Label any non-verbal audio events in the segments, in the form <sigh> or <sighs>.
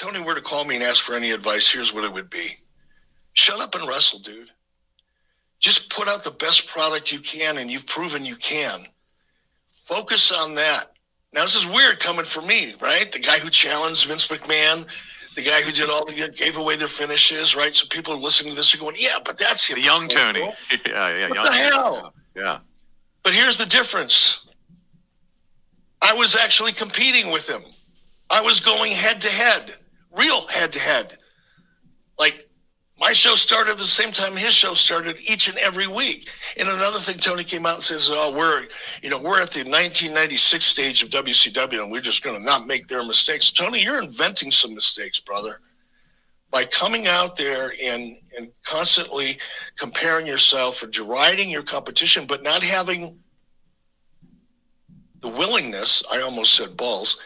Tony were to call me and ask for any advice, here's what it would be shut up and wrestle, dude. Just put out the best product you can, and you've proven you can. Focus on that. Now, this is weird coming from me, right? The guy who challenged Vince McMahon, the guy who did all the gave away their finishes, right? So people are listening to this are going, yeah, but that's the young Tony. <laughs> yeah, yeah, what young the hell? Yeah. But here's the difference. I was actually competing with him. I was going head to head, real head to head. Like my show started the same time his show started each and every week. And another thing, Tony came out and says, "Oh, we're you know we're at the 1996 stage of WCW, and we're just going to not make their mistakes." Tony, you're inventing some mistakes, brother, by coming out there and and constantly comparing yourself or deriding your competition, but not having the willingness. I almost said balls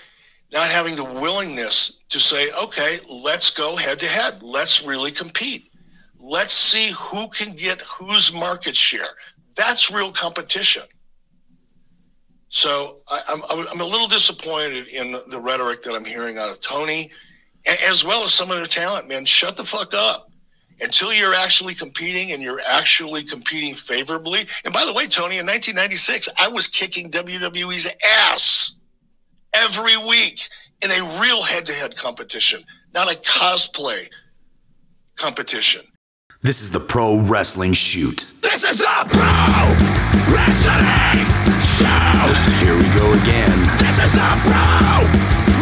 not having the willingness to say, okay, let's go head to head. Let's really compete. Let's see who can get whose market share. That's real competition. So I, am a little disappointed in the rhetoric that I'm hearing out of Tony, as well as some of their talent. Man, shut the fuck up until you're actually competing and you're actually competing favorably. And by the way, Tony, in 1996, I was kicking WWE's ass every week in a real head to head competition, not a cosplay competition. This is the Pro Wrestling Shoot. This is the Pro Wrestling Shoot. Here we go again. This is the Pro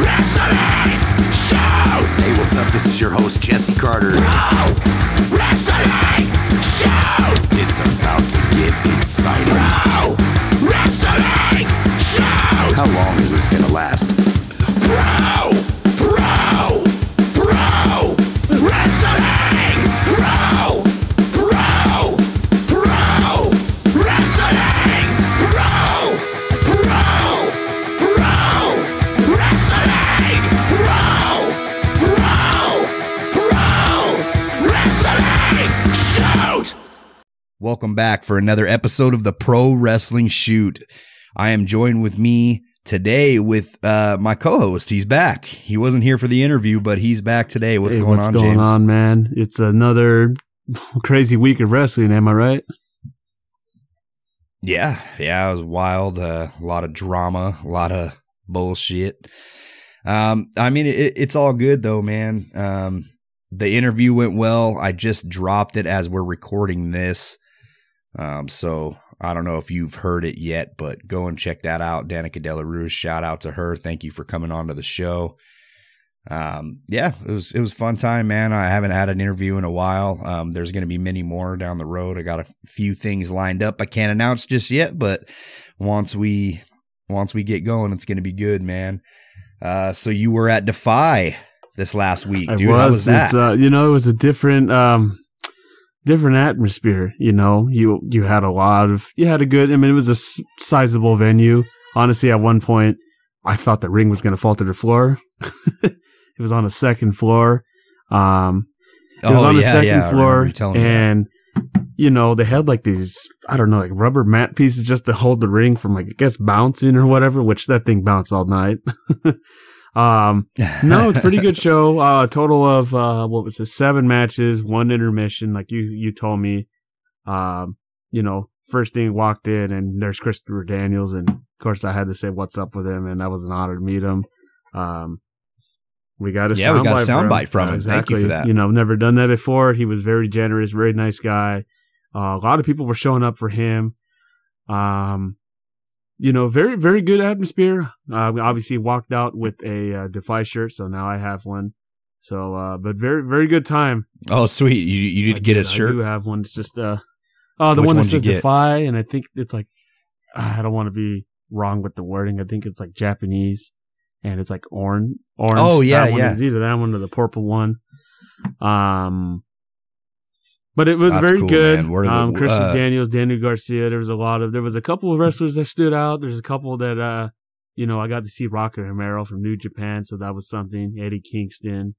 Wrestling Shoot. Hey, what's up? This is your host, Jesse Carter. Pro Wrestling Shoot. It's about to get exciting. Pro Wrestling Shoot. How long is this to last? Pro, Welcome back for another episode of the Pro Wrestling Shoot. I am joined with me today with uh, my co-host. He's back. He wasn't here for the interview, but he's back today. What's hey, going what's on, going James? on, man? It's another <laughs> crazy week of wrestling. Am I right? Yeah, yeah, it was wild. Uh, a lot of drama, a lot of bullshit. Um, I mean, it, it's all good though, man. Um, the interview went well. I just dropped it as we're recording this. Um, so I don't know if you've heard it yet, but go and check that out. Danika Della Rouge, shout out to her. Thank you for coming on to the show. Um, yeah, it was it was fun time, man. I haven't had an interview in a while. Um, there's going to be many more down the road. I got a few things lined up. I can't announce just yet, but once we once we get going, it's going to be good, man. Uh, so you were at Defy this last week, dude. I was. How was that? It's, uh, you know, it was a different, um, different atmosphere. You know, you you had a lot of, you had a good. I mean, it was a sizable venue. Honestly, at one point, I thought the ring was going to fall to the floor. <laughs> it was on the second floor. Um, it was Oh, on the yeah, second yeah, floor, you and you know they had like these I don't know like rubber mat pieces just to hold the ring from like I guess bouncing or whatever. Which that thing bounced all night. <laughs> um, <laughs> no, it's a pretty good show. Uh, total of uh, what was it? Seven matches, one intermission. Like you you told me. Um, you know, first thing walked in and there's Christopher Daniels, and of course I had to say what's up with him, and that was an honor to meet him. Um, we got a Yeah, we got a soundbite soundbite from him. Thank you for that. You know, never done that before. He was very generous, very nice guy. Uh, a lot of people were showing up for him. Um, you know, very, very good atmosphere. Uh, obviously walked out with a uh, Defy shirt, so now I have one. So, uh, but very, very good time. oh, sweet. You you I did get a do- I shirt. do have one. It's just, uh, oh, the Which one that did says? Defy, and I think it's like, ah, I don't want to be wrong with the wording. I think it's like Japanese, and it's like orange. Orange. Oh, yeah, that one yeah. is either that one or the purple one. Um, but it was That's very cool, good. man. Where the- um, Christian uh, Daniels, Daniel Garcia. There was a lot of. There was a couple of wrestlers that stood out. There's a couple that, uh, you know, I got to see Rocky Romero from New Japan, so that was something. Eddie Kingston.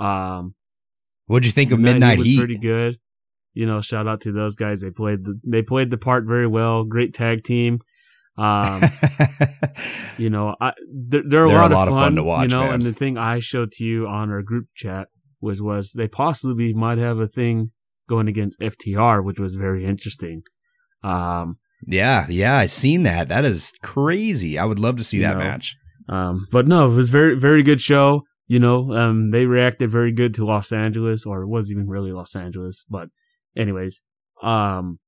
Um, What'd you think of Midnight Heat? pretty good. You know, shout out to those guys. They played the they played the part very well. Great tag team. Um, <laughs> you know, I they're, they're, a, They're lot of fun, to watch, You know, man. and the thing I showed to you on our group chat was was they possibly might have a thing going against FTR, which was very interesting. Um, yeah, yeah, I seen that. That is crazy. I would love to see that know, match. um, but no, it was very very good show. You know, um, they reacted very good to Los Angeles, or it wasn't even really Los Angeles, but anyways, um,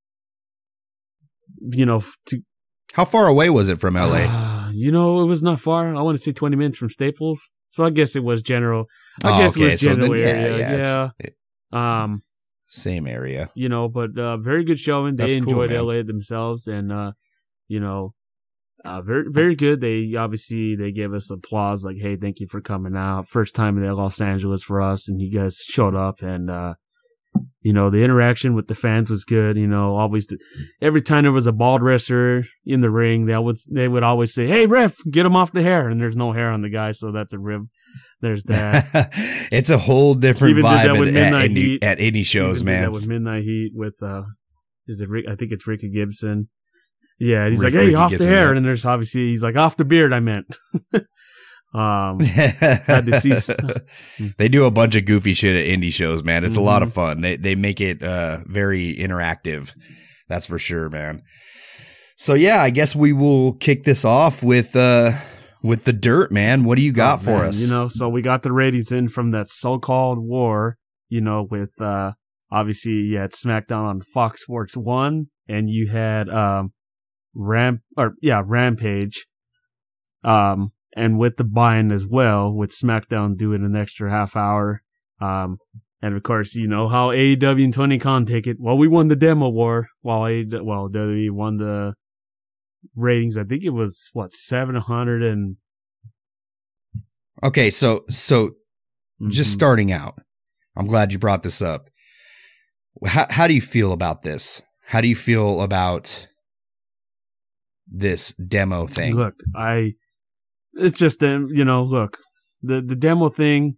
you know, to How far away was it from LA? <sighs> you know, it was not far. I want to say 20 minutes from Staples. So I guess it was general. I Oh, guess it okay, was so then, general yeah, area. yeah, Yeah. it- Um, Same area. you know, but uh, very good showing. They That's enjoyed. LA themselves, and uh, you know, uh, very very good. They obviously they gave us applause, like, "Hey, thank you for coming out. First time in Los Angeles for us, and you guys showed up." And uh, you know, the interaction with the fans was good. You know, always every time there was a bald wrestler in the ring, they would they would always say, "Hey, ref, get him off the hair," and there's no hair on the guy, so that's a rib. There's <laughs> that. it's a whole different Even vibe at, at, indie, Heat. at indie shows, Even man. With Midnight Heat with uh, is it Rick? I think it's Ricky Gibson. Yeah, he's Rick- like, hey, Ricky off Gibson, the hair, yeah. and there's obviously he's like, off the beard. I meant. <laughs> um, to see <laughs> they do a bunch of goofy shit at indie shows, man. It's a lot of Mm-hmm. fun. They they make it uh, very interactive. That's for sure, man. So yeah, I guess we will kick this off with uh with the dirt, man. What do you got oh, for man, us? You know, so we got the ratings in from that so-called war. You know, with uh, obviously you had SmackDown on Fox Sports One, and you had um, Ram or yeah Rampage, um, and with the buy-in as well, with SmackDown doing an extra half hour, um, and of course you know how AEW and Tony Khan take it. Well, we won the demo war, while AEW, well WWE won the ratings. I think it was what seven hundred and okay, so so just Mhm. starting out, I'm glad you brought this up. How how do you feel about this? How do you feel about this demo thing? Look, I it's just them, you know, look. The the demo thing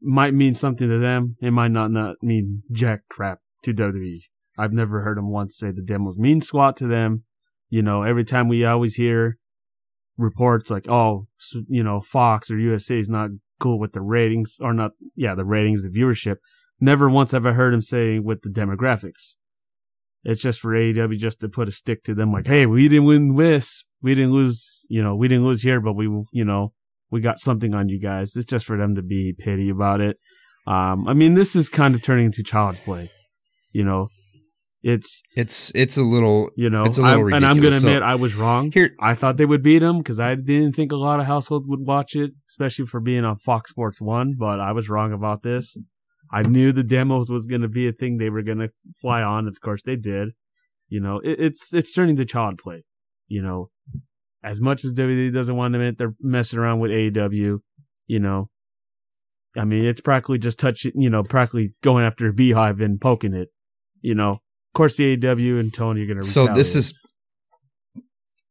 might mean something to them. It might not not mean jack crap to WWE. I've never heard them once say the demos mean squat to them. You know, every time we always hear reports like, oh, you know, Fox or USA is not cool with the ratings or not, yeah, the ratings, the viewership. Never once have I heard him say with the demographics. It's just for AEW just to put a stick to them like, hey, we didn't win this. We didn't lose, you know, we didn't lose here, but we, you know, we got something on you guys. It's just for them to be petty about it. Um, I mean, this is kind of turning into child's play. You know, it's, It's it's a little you know, It's a little I- and I'm going to. So- admit I was wrong. here. I thought they would beat them because I didn't think a lot of households would watch it, especially for being on Fox Sports One. But I was wrong about this. I knew the demos was going to be a thing they were going to fly on. Of course, they did. You know, it, it's it's turning to child play. You know, as much as WWE doesn't want to admit they're messing around with AEW. You know, I mean, it's practically just touching. You know, practically going after a beehive and poking it. You know, course, the AEW and Tony are going to. So this is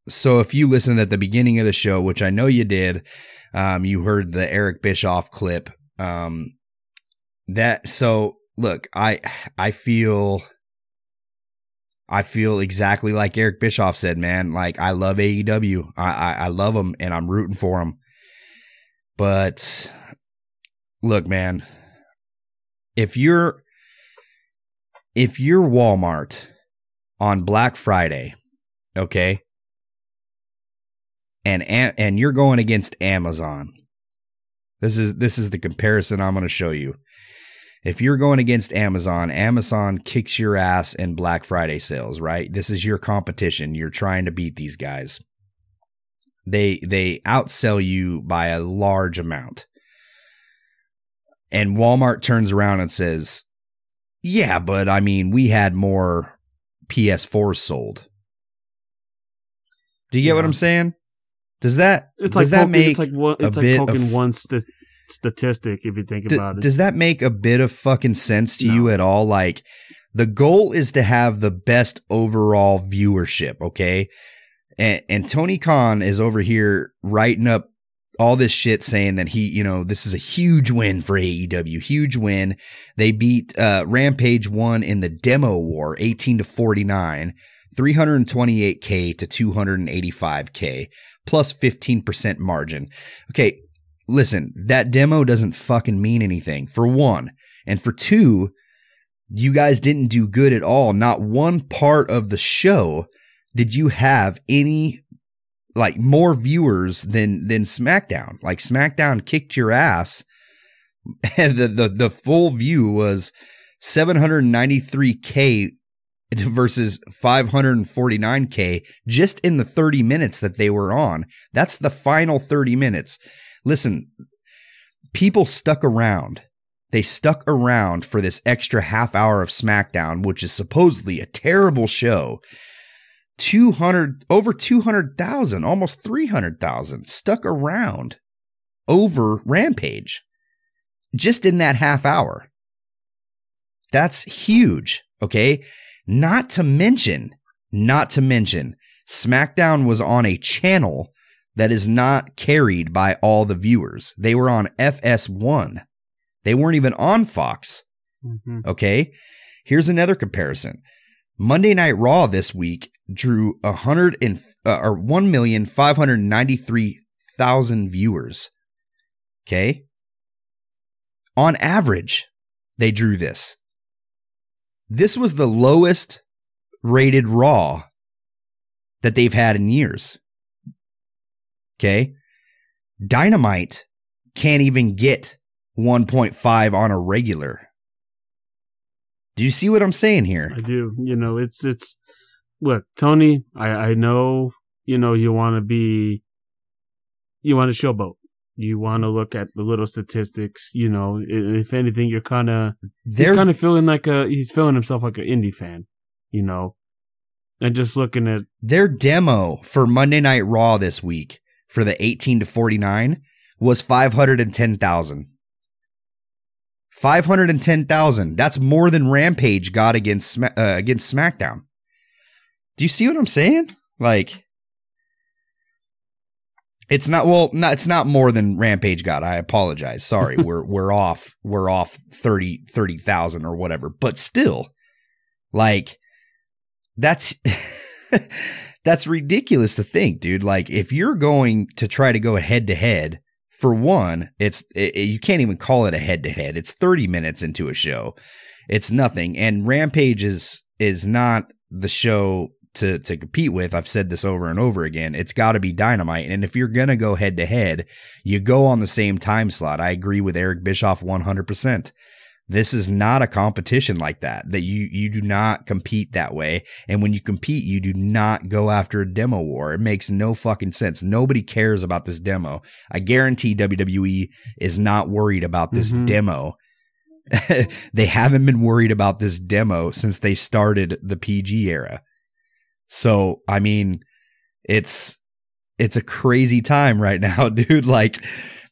so if you listened at the beginning of the show, which I know you did, um, you heard the Eric Bischoff clip. Um, that so look, I I feel I feel exactly like Eric Bischoff said, man. Like I love AEW, I I, I love them, and I'm rooting for them. But look, man, if you're if you're Walmart on Black Friday, okay, and and you're going against Amazon. This is this is the comparison I'm going to show you. If you're going against Amazon, Amazon kicks your ass in Black Friday sales, right? This is your competition. You're trying to beat these guys. They they outsell you by a large amount. And Walmart turns around and says, "Yeah, but I mean, we had more PS4s sold." Do you get what I'm saying? Does that It's does like that poking, make it's like one, a it's bit like poking of- one st- statistic if you think D- about it. Does that make a bit of fucking sense to No. you at all? Like, the goal is to have the best overall viewership, okay? And, and Tony Khan is over here writing up all this shit saying that he, you know, this is a huge win for AEW, huge win. They beat uh, Rampage 1 in the demo war, 18 to 49. 328K to 285K plus 15% margin. Okay, listen, that demo doesn't fucking mean anything for one. And for two, you guys didn't do good at all. Not one part of the show did you have any like more viewers than than SmackDown. Like SmackDown kicked your ass. <laughs> the, the the full view was 793k versus 549k just in the 30 minutes that they were on. That's the final 30 minutes. Listen, people stuck around. They stuck around for this extra half hour of SmackDown, which is supposedly a terrible show. 200 over 200,000, almost 300,000 stuck around over Rampage just in that half hour. That's huge, okay? Not to mention, not to mention, SmackDown was on a channel that is not carried by all the viewers. They were on FS1. They weren't even on Fox. Mhm. Okay. Here's another comparison. Monday Night Raw this week drew a hundred and uh, or one million five hundred ninety three thousand viewers. Okay. On average, they drew this. This was the lowest rated Raw that they've had in years. Okay. Dynamite can't even get 1.5 on a regular. Do you see what I'm saying here? I do. You know, it's it's look, Tony, I I know, you know, you want to be you want to showboat. You want to look at the little statistics, you know, if anything you're kind of he's kind of feeling like a he's feeling himself like an indie fan, you know. And just looking at Their demo for Monday Night Raw this week for the 18 to 49 was 510,000. 510,000. That's more than Rampage got against uh, against SmackDown. Do you see what I'm saying? Like it's not well, not it's not more than Rampage got. I apologize. Sorry. <laughs> we're we're off. We're off 30 30,000 or whatever. But still like that's <laughs> that's ridiculous to think, dude. Like if you're going to try to go head to head, for one, it's it, you can't even call it a head to head. It's 30 minutes into a show. It's nothing. And Rampage is is not the show to to compete with. I've said this over and over again. It's got to be Dynamite. And if you're going to go head to head, you go on the same time slot. I agree with Eric Bischoff 100%. This is not a competition like that. That you you do not compete that way. And when you compete, you do not go after a demo war. It makes no fucking sense. Nobody cares about this demo. I guarantee WWE is not worried about this Mhm. demo. <laughs> they haven't been worried about this demo since they started the PG era. So, I mean, it's it's a crazy time right <laughs> now, dude. Like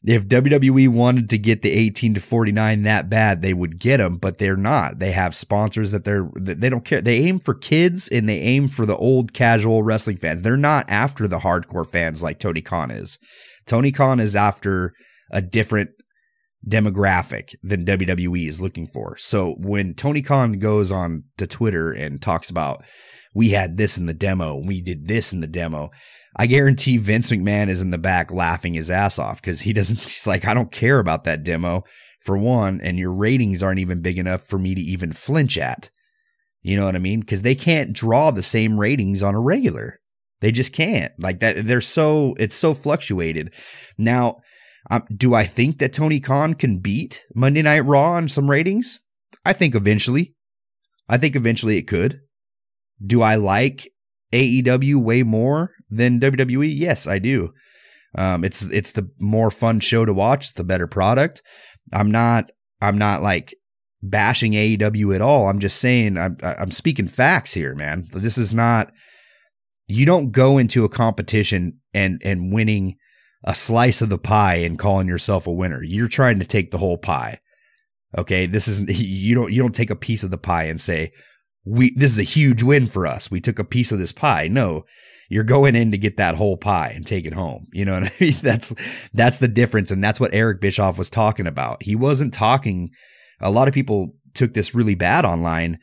if WWE wanted to get the 18 to 49 that bad, they would get them, but they're not. They have sponsors that they're that they don't care. They aim for kids and they aim for the old casual wrestling fans. They're not after the hardcore fans like Tony Khan is. Tony Khan is after a different demographic than WWE is looking for. So when Tony Khan goes on to Twitter and talks about we had this in the demo, we did this in the demo, I guarantee Vince McMahon is in the back laughing his ass off because he doesn't, <laughs> he's like, I don't care about that demo for one, and your ratings aren't even big enough for me to even flinch at. You know what I mean? Because they can't draw the same ratings on a regular. They just can't. Like that, they're so, it's so fluctuated. Now, um, do I think that Tony Khan can beat Monday Night Raw on some ratings? I think eventually. I think eventually it could. Do I like AEW way more than WWE? Yes, I do. Um, it's it's the more fun show to watch. The better product. I'm not I'm not like bashing AEW at all. I'm just saying I'm I'm speaking facts here, man. This is not. You don't go into a competition and and winning a slice of the pie and calling yourself a winner. You're trying to take the whole pie. Okay, this is <laughs> you don't you don't take a piece of the pie and say we this is a huge win for us. We took a piece of this pie. No, you're going in to get that whole pie and take it home. You know what I <laughs> mean? That's that's the difference, and that's what Eric Bischoff was talking about. He wasn't talking. A lot of people took this really bad online.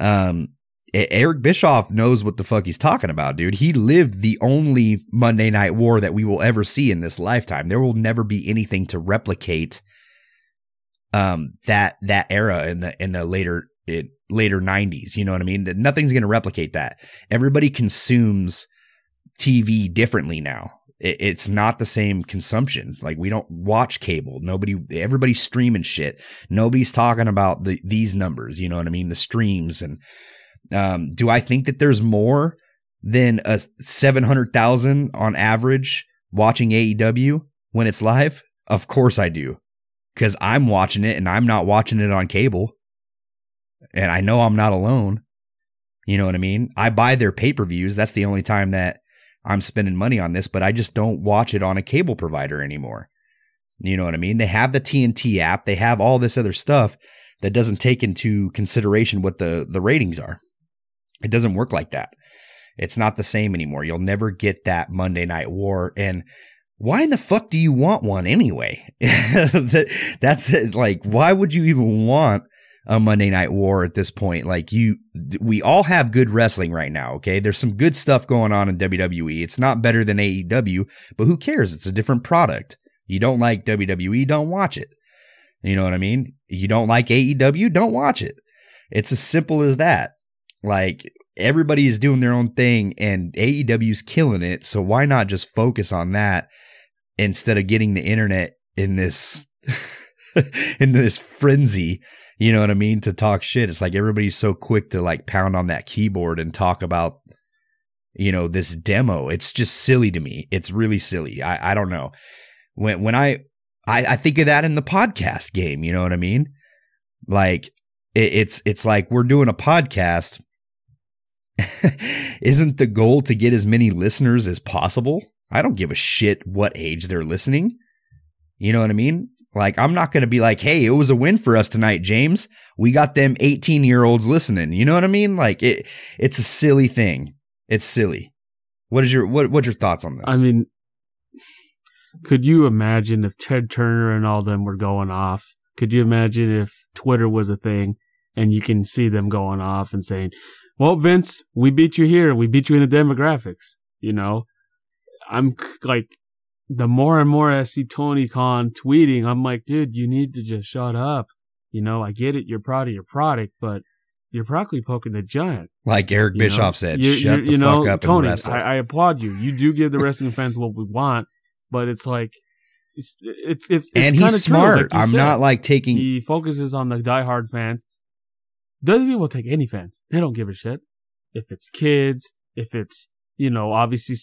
Um, Eric Bischoff knows what the fuck he's talking about, dude. He lived the only Monday Night War that we will ever see in this lifetime. There will never be anything to replicate um that that era in the in the later it, later 90s, you know what I mean? Nothing's going to replicate that. Everybody consumes TV differently now. It, it's not the same consumption. Like we don't watch cable. Nobody, everybody's streaming shit. Nobody's talking about the, these numbers. You know what I mean? The streams and, um, do I think that there's more than a 700,000 on average watching AEW when it's live? Of course I do. Cause I'm watching it and I'm not watching it on cable. And I know I'm not alone. You know what I mean? I buy their pay per views. That's the only time that I'm spending money on this, but I just don't watch it on a cable provider anymore. You know what I mean? They have the TNT app, they have all this other stuff that doesn't take into consideration what the, the ratings are. It doesn't work like that. It's not the same anymore. You'll never get that Monday Night War. And why in the fuck do you want one anyway? <laughs> That's it. like, why would you even want a Monday Night War at this point. Like you, we all have good wrestling right now. Okay. There's some good stuff going on in WWE. It's not better than AEW, but who cares? It's a different product. You don't like WWE, don't watch it. You know what I mean? You don't like AEW, don't watch it. It's as simple as that. Like everybody is doing their own thing and AEW's killing it. So why not just focus on that instead of getting the internet in this, <laughs> in this frenzy you know what I mean? To talk shit. It's like everybody's so quick to like pound on that keyboard and talk about, you know, this demo. It's just silly to me. It's really silly. I, I don't know. When when I, I I think of that in the podcast game, you know what I mean? Like it, it's it's like we're doing a podcast. <laughs> Isn't the goal to get as many listeners as possible? I don't give a shit what age they're listening. You know what I mean? Like, I'm not going to be like, hey, it was a win for us tonight, James. We got them 18 year olds listening. You know what I mean? Like, it, it's a silly thing. It's silly. What is your, what, what's your thoughts on this? I mean, could you imagine if Ted Turner and all them were going off? Could you imagine if Twitter was a thing and you can see them going off and saying, well, Vince, we beat you here. We beat you in the demographics. You know, I'm like, the more and more I see Tony Khan tweeting, I'm like, dude, you need to just shut up. You know, I get it. You're proud of your product, but you're probably poking the giant. Like Eric Bischoff know? said, You- shut you- the you fuck know, up Tony, and. I, I applaud you. You do give the wrestling fans what we want, but it's like, it's, it's, it's, and it's kinda he's true, smart. like I'm said. not like taking, He focuses on the diehard fans. WWE will take any fans. They don't give a shit. If it's kids, if it's, you know, obviously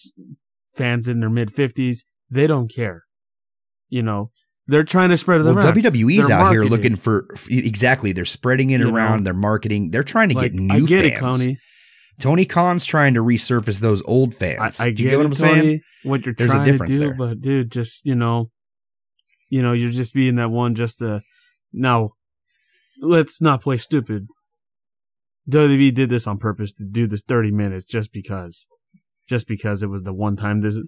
fans in their mid 50s, they don't care. You know, they're trying to spread it well, around. WWE's They're out here looking for, exactly. They're spreading it You know? around. They're marketing. They're trying to Like, get new I get fans. it. Tony Khan's trying to resurface those old fans. I Do get you get what I'm saying? What you're There's a trying to do, there. but dude, just, you know, you know, you're just being that one just to, now, let's not play stupid. WWE did this on purpose to do this 30 minutes just because, just because it was the one time this,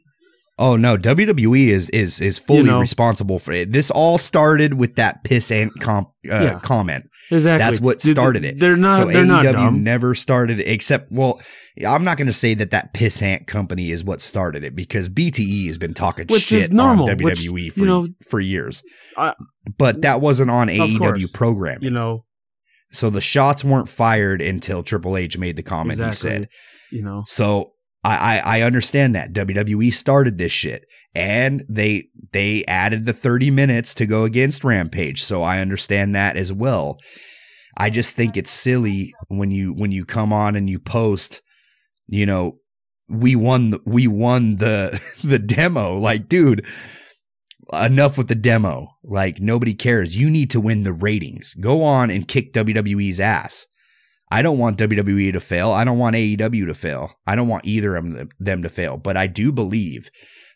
Oh no, WWE is is is fully You know. responsible for it. This all started with that pissant comp, uh, Yeah. comment. exactly. That's what started it. They're not, so they're not AEW dumb. never started except well, I'm not going to say that that pissant company is what started it because BTE has been talking Which shit is normal, on WWE which, for you know, for years. I- but that wasn't on AEW course. programming. You know, so the shots weren't fired until Triple H made the comment exactly. he said. You know, So I, I I understand that WWE started this shit and they they added the 30 minutes to go against Rampage. So I understand that as well. I just think it's silly when you when you come on and you post, you know, we won the, we won the <laughs> the demo. Like, dude, enough with the demo. Like nobody cares. You need to win the ratings. Go on and kick WWE's ass. I don't want WWE to fail. I don't want AEW to fail. I don't want either of them- to fail. But I do believe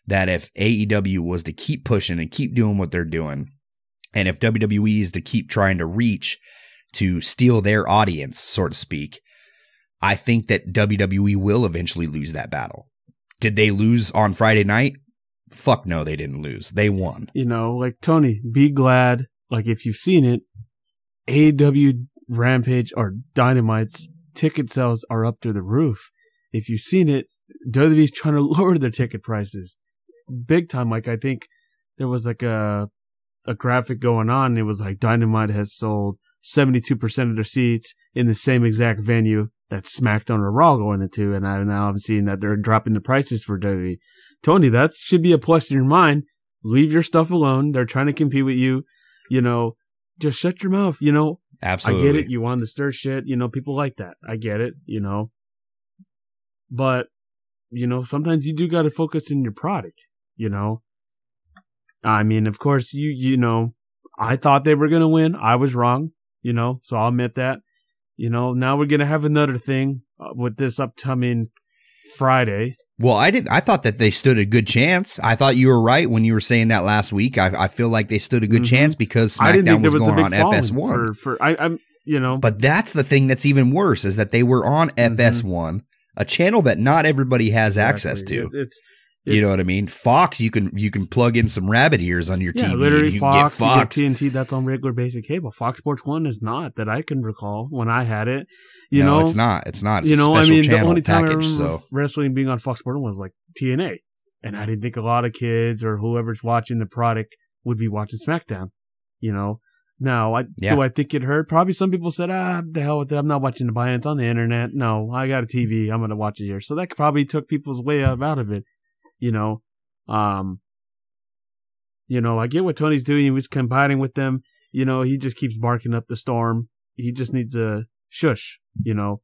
that if AEW was to keep pushing and keep doing what they're doing, and if WWE is to keep trying to reach to steal their audience, so to speak, I think that WWE will eventually lose that battle. Did they lose on Friday night? Fuck no, they didn't lose. They won. you know, like Tony, be glad. Like if you've seen it, AEW Rampage or Dynamite's ticket sales are up to the roof. If you've seen it, WWE's trying to <laughs> lower their ticket prices big time. Like I think there was like a a graphic going on. It was like Dynamite has sold 72% of their seats in the same exact venue that SmackDown or Raw going into. And I, now I'm seeing that they're dropping the prices for WWE. Tony, that should be a plus in your mind. Leave your stuff alone. They're trying to compete with you. You know, just shut your mouth. You know, Absolutely. I get it. You want to stir shit. You know, people like that. I get it. You know, but you know, sometimes you do got to focus in your product. You know, I mean, of course, you you know, I thought they were gonna win. I was wrong. You know, so I'll admit that. You know, now we're gonna have another thing uh, with this upcoming Friday. Well, I didn't. I thought that they stood a good chance. I thought you were right when you were saying that last week. I, I feel like they stood a good Mhm. chance because I didn't SmackDown was, was a going big on FS1. for for I, I'm you know, But that's the thing that's even worse is that they were on Mhm. FS1, a channel that not everybody has access to. It's, it's, you know what I mean? Fox, you can you can plug in some rabbit ears on your Yeah, TV. and literally you Fox, get Fox. you get TNT. That's on regular basic cable. Fox Sports One is not that I can recall when I had it. You no, know, it's not. It's not. It's you know, I mean, the only time I package. remember So wrestling being on Fox Sports One was like TNA, and I didn't think a lot of kids or whoever's watching the product would be watching SmackDown. You know, now I Yeah. do I think it hurt? Probably some people said, ah, the hell with it. I'm not watching the buy-ins on the internet. No, I got a TV. I'm gonna watch it here. So that probably took people's way out of it. You know, um, you know, I get what Tony's doing. He was combining with them. You know, he just keeps barking up the storm. He just needs a shush. You know,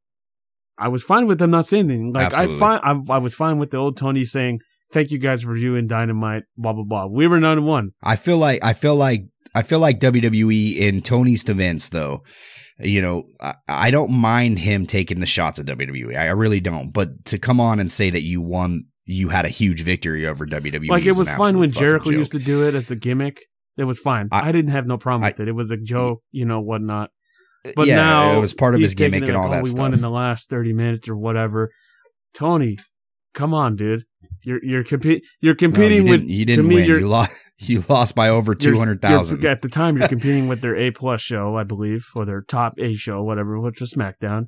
I was fine with them not saying anything. Like Absolutely. I fine, I, I was fine with the old Tony saying, "Thank you guys for reviewing Dynamite." Blah blah blah. We were none one. I feel like I feel like I feel like WWE in Tony's defense though. You know, I, I don't mind him taking the shots at WWE. I, I really don't. But to come on and say that you won, you had a huge victory over WWE. like it was fine when Jericho joke. used to do it as a gimmick. It was fine. I- I, didn't have no problem I- with it. It was a joke, you know, whatnot. Uh, but yeah, now it was part of his gimmick and like, all oh, that we stuff. won in the last thirty minutes or whatever. Tony, come on, dude. You're you're compe- you're No, competing you with didn't, you to didn't me, win. You lost. <laughs> You lost by over two hundred thousand. At the time, you're <laughs> competing with their A plus show, I believe, or their top A show, whatever, which was SmackDown.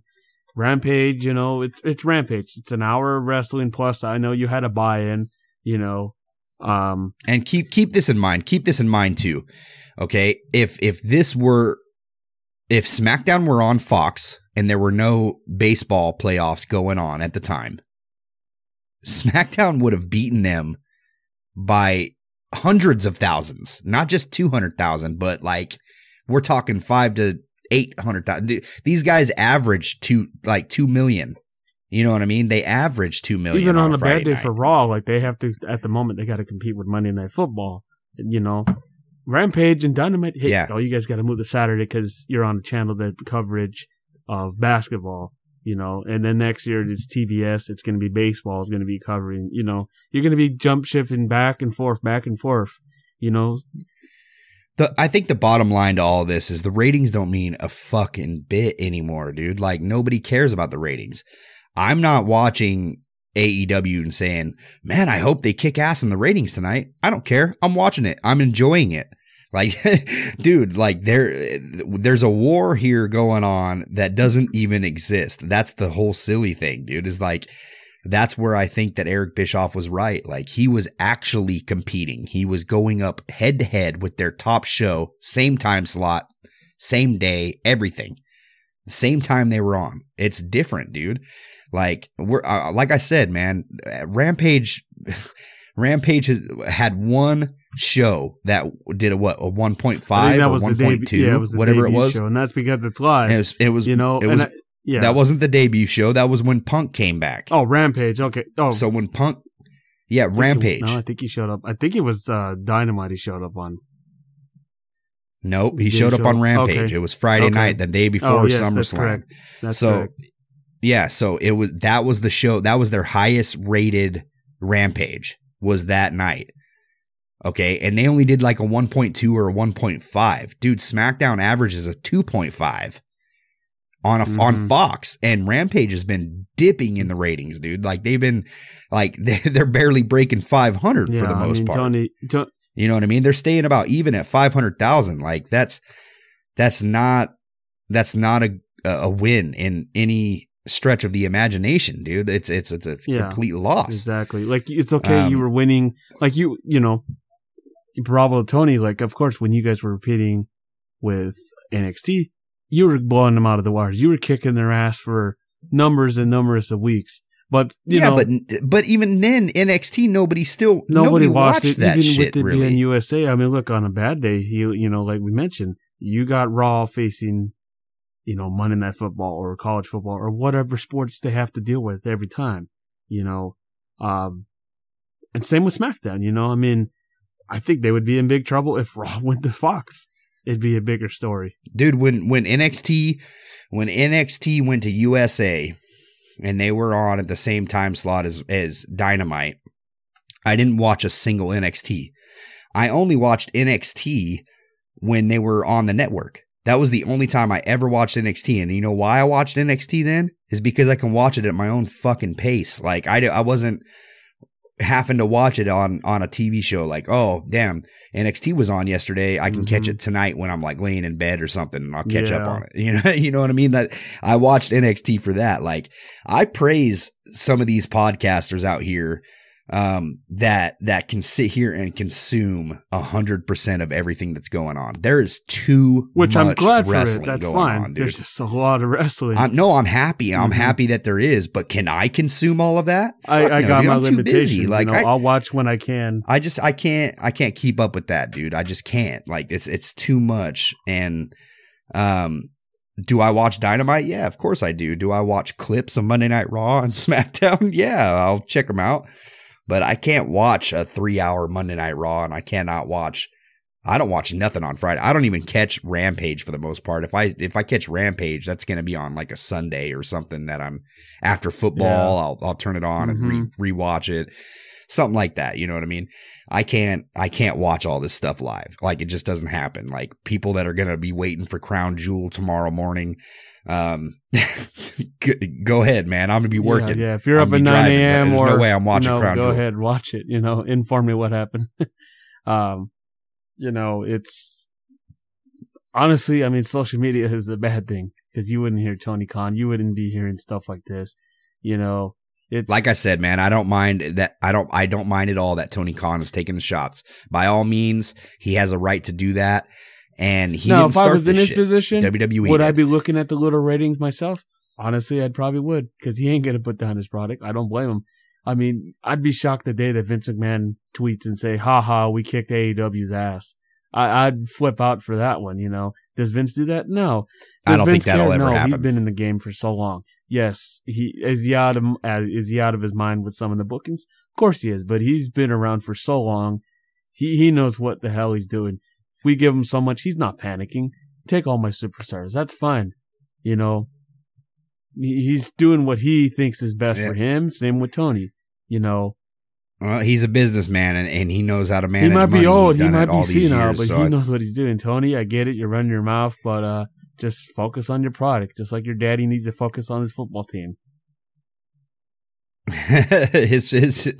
Rampage, you know, it's it's Rampage. It's an hour of wrestling plus. I know you had a buy in, you know. Um, and keep keep this in mind. Keep this in mind too. Okay, if if this were if SmackDown were on Fox and there were no baseball playoffs going on at the time, SmackDown would have beaten them by hundreds of thousands, not just two hundred thousand, but like we're talking five to eight hundred thousand. These guys average two like two million. You know what I mean? They average two million. even on a Friday bad day night. for Raw, like they have to at the moment they got to compete with Monday Night Football. You know, Rampage and Dynamite. Hey, Yeah. oh, you guys got to move to Saturday because you're on a channel that coverage of basketball. You know, and then next year it's TBS. It's going to be baseball. Is going to be covering. You know, you're going to be jump shifting back and forth, back and forth. You know, The, I think the bottom line to all this is the ratings don't mean a fucking bit anymore, dude. Like nobody cares about the ratings. I'm not watching AEW and saying, man, I hope they kick ass in the ratings tonight. I don't care. I'm watching it. I'm enjoying it. Like, <laughs> dude, like there, there's a war here going on that doesn't even exist. That's the whole silly thing, dude. Is like, that's where I think that Eric Bischoff was right. Like he was actually competing. He was going up head to head with their top show, same time slot, same day, everything. Same time they were on. It's different, dude. Like we're uh, like I said, man, Rampage <laughs> Rampage has had one show that did a what, a 1.5 that or was 1.2. Yeah, it was whatever it was. show, and that's because it's live. And it was it was you know, it was I- yeah. that wasn't the debut show. That was when Punk came back. oh Rampage. Okay. Oh, So when Punk, yeah, think he- Rampage. no, I think he showed up. I think it was uh, Dynamite. He showed up on. Nope, he he showed up show on? Rampage. Okay. It was Friday Okay. night, the day before Oh, yes, that's SummerSlam. so correct. yeah, so it was that was the show. That was their highest rated Rampage was that night. Okay, and they only did like a 1.2 or a 1.5. Dude, SmackDown averages a 2.5 on a on Mhm. Fox, and Rampage has been dipping in the ratings, dude. Like they've been like <laughs> they're barely breaking 500 Yeah, for the I most mean, part. Tony, To- You know what I mean? They're staying about even at 500,000. Like that's, that's not, that's not a, a win in any stretch of the imagination, dude. It's it's it's a Yeah. complete loss. Exactly. Like it's okay. you Um, were winning. Like you, you know, Bravo Tony. Like of course, when you guys were repeating with NXT, you were blowing them out of the wires. You were kicking their ass for numbers and numbers of weeks. But you yeah, know, but but even then NXT nobody still nobody, nobody, watched, watched, it. that even shit with it really. being USA. I mean, look on a bad day, you you know, like we mentioned, you got Raw facing, you know, Monday Night Football or college football or whatever sports they have to deal with every time. You know, um, and same with SmackDown. You know, I mean, I think they would be in big trouble if <laughs> Raw went to Fox. It'd be a bigger story. dude when when NXT when NXT went to USA and they were on at the same time slot as as Dynamite I didn't watch a single NXT I only watched NXT when they were on the network. That was the only time I ever watched NXT and you know why I watched NXT then? Is because I can watch it at my own fucking pace. Like I I wasn't having to watch it on on a TV show like oh damn NXT was on yesterday. I can catch Mhm. it tonight when I'm like laying in bed or something and I'll catch up on it. <laughs> You know you know what I mean? That I watched NXT for that. Like I praise some of these podcasters out here um that that can sit here and consume a hundred percent of everything that's going on there is too Which I'm glad for it. That's fine. on. There's just a lot of wrestling. I'm, no, I'm happy. I'm Mhm. happy that there is, but can I consume all of that? I, Fuck I no, got dude. my I'm limitations. Like you know, I, I'll watch when I can. I just I can't I can't keep up with that, dude. I just can't. Like it's it's too much. And um do I watch Dynamite? Yeah, of course I do. Do I watch clips of Monday Night Raw and <laughs> SmackDown? Yeah, I'll check them out. But I can't watch a 3-hour Monday Night Raw and I cannot watch I don't watch nothing on Friday. I don't even catch Rampage for the most part. If I if I catch Rampage, that's going to be on like a Sunday or something that I'm after football. I'll I'll turn it on and re- mm-hmm. rewatch it, something like that. You know what I mean? I can't I can't watch all this stuff live. Like it just doesn't happen. Like people that are going to be waiting for Crown Jewel tomorrow morning. Um, <laughs> go, ahead, man. I'm gonna be working. Yeah, yeah. if you're I'm up at 9 a.m. or there's no way I'm watching you know, Crown go Jewel. ahead, watch it. You know, <laughs> inform me what happened. <laughs> um, you know, it's honestly, I mean, social media is a bad thing because you wouldn't hear Tony Khan, you wouldn't be hearing stuff like this. You know, it's Like I said, man, I don't mind that. I don't. I don't mind at all that Tony Khan is taking the shots. By all means, he has a right to do that. And he now didn't if I start was in this his shit. position, WWE would I be looking at the little ratings myself? Honestly, I'd probably would because he ain't gonna put down his product. I don't blame him. I mean, I'd be shocked the day that Vince McMahon tweets and say, "Ha ha, we kicked AEW's ass." I, I'd flip out for that one. You know, does Vince do that? No. I Does don't think that'll care? ever no, He's happen. been in the game for so long. Yes, he is he out of is he out of his mind with some of the bookings? Of course he is, but he's been around for so long. He he knows what the hell he's doing. We give him so much, he's not panicking. Take all my superstars. That's fine. You know, he's doing what he thinks is best Yeah. for him. Same with Tony. You know, Well, he's a businessman and, and he knows how to manage. he might be money. old, he might be senile, but so he I- knows what he's doing. Tony, I get it. You're running your mouth, but uh, just focus on your product, just like your daddy needs to focus on his football team. <laughs> his his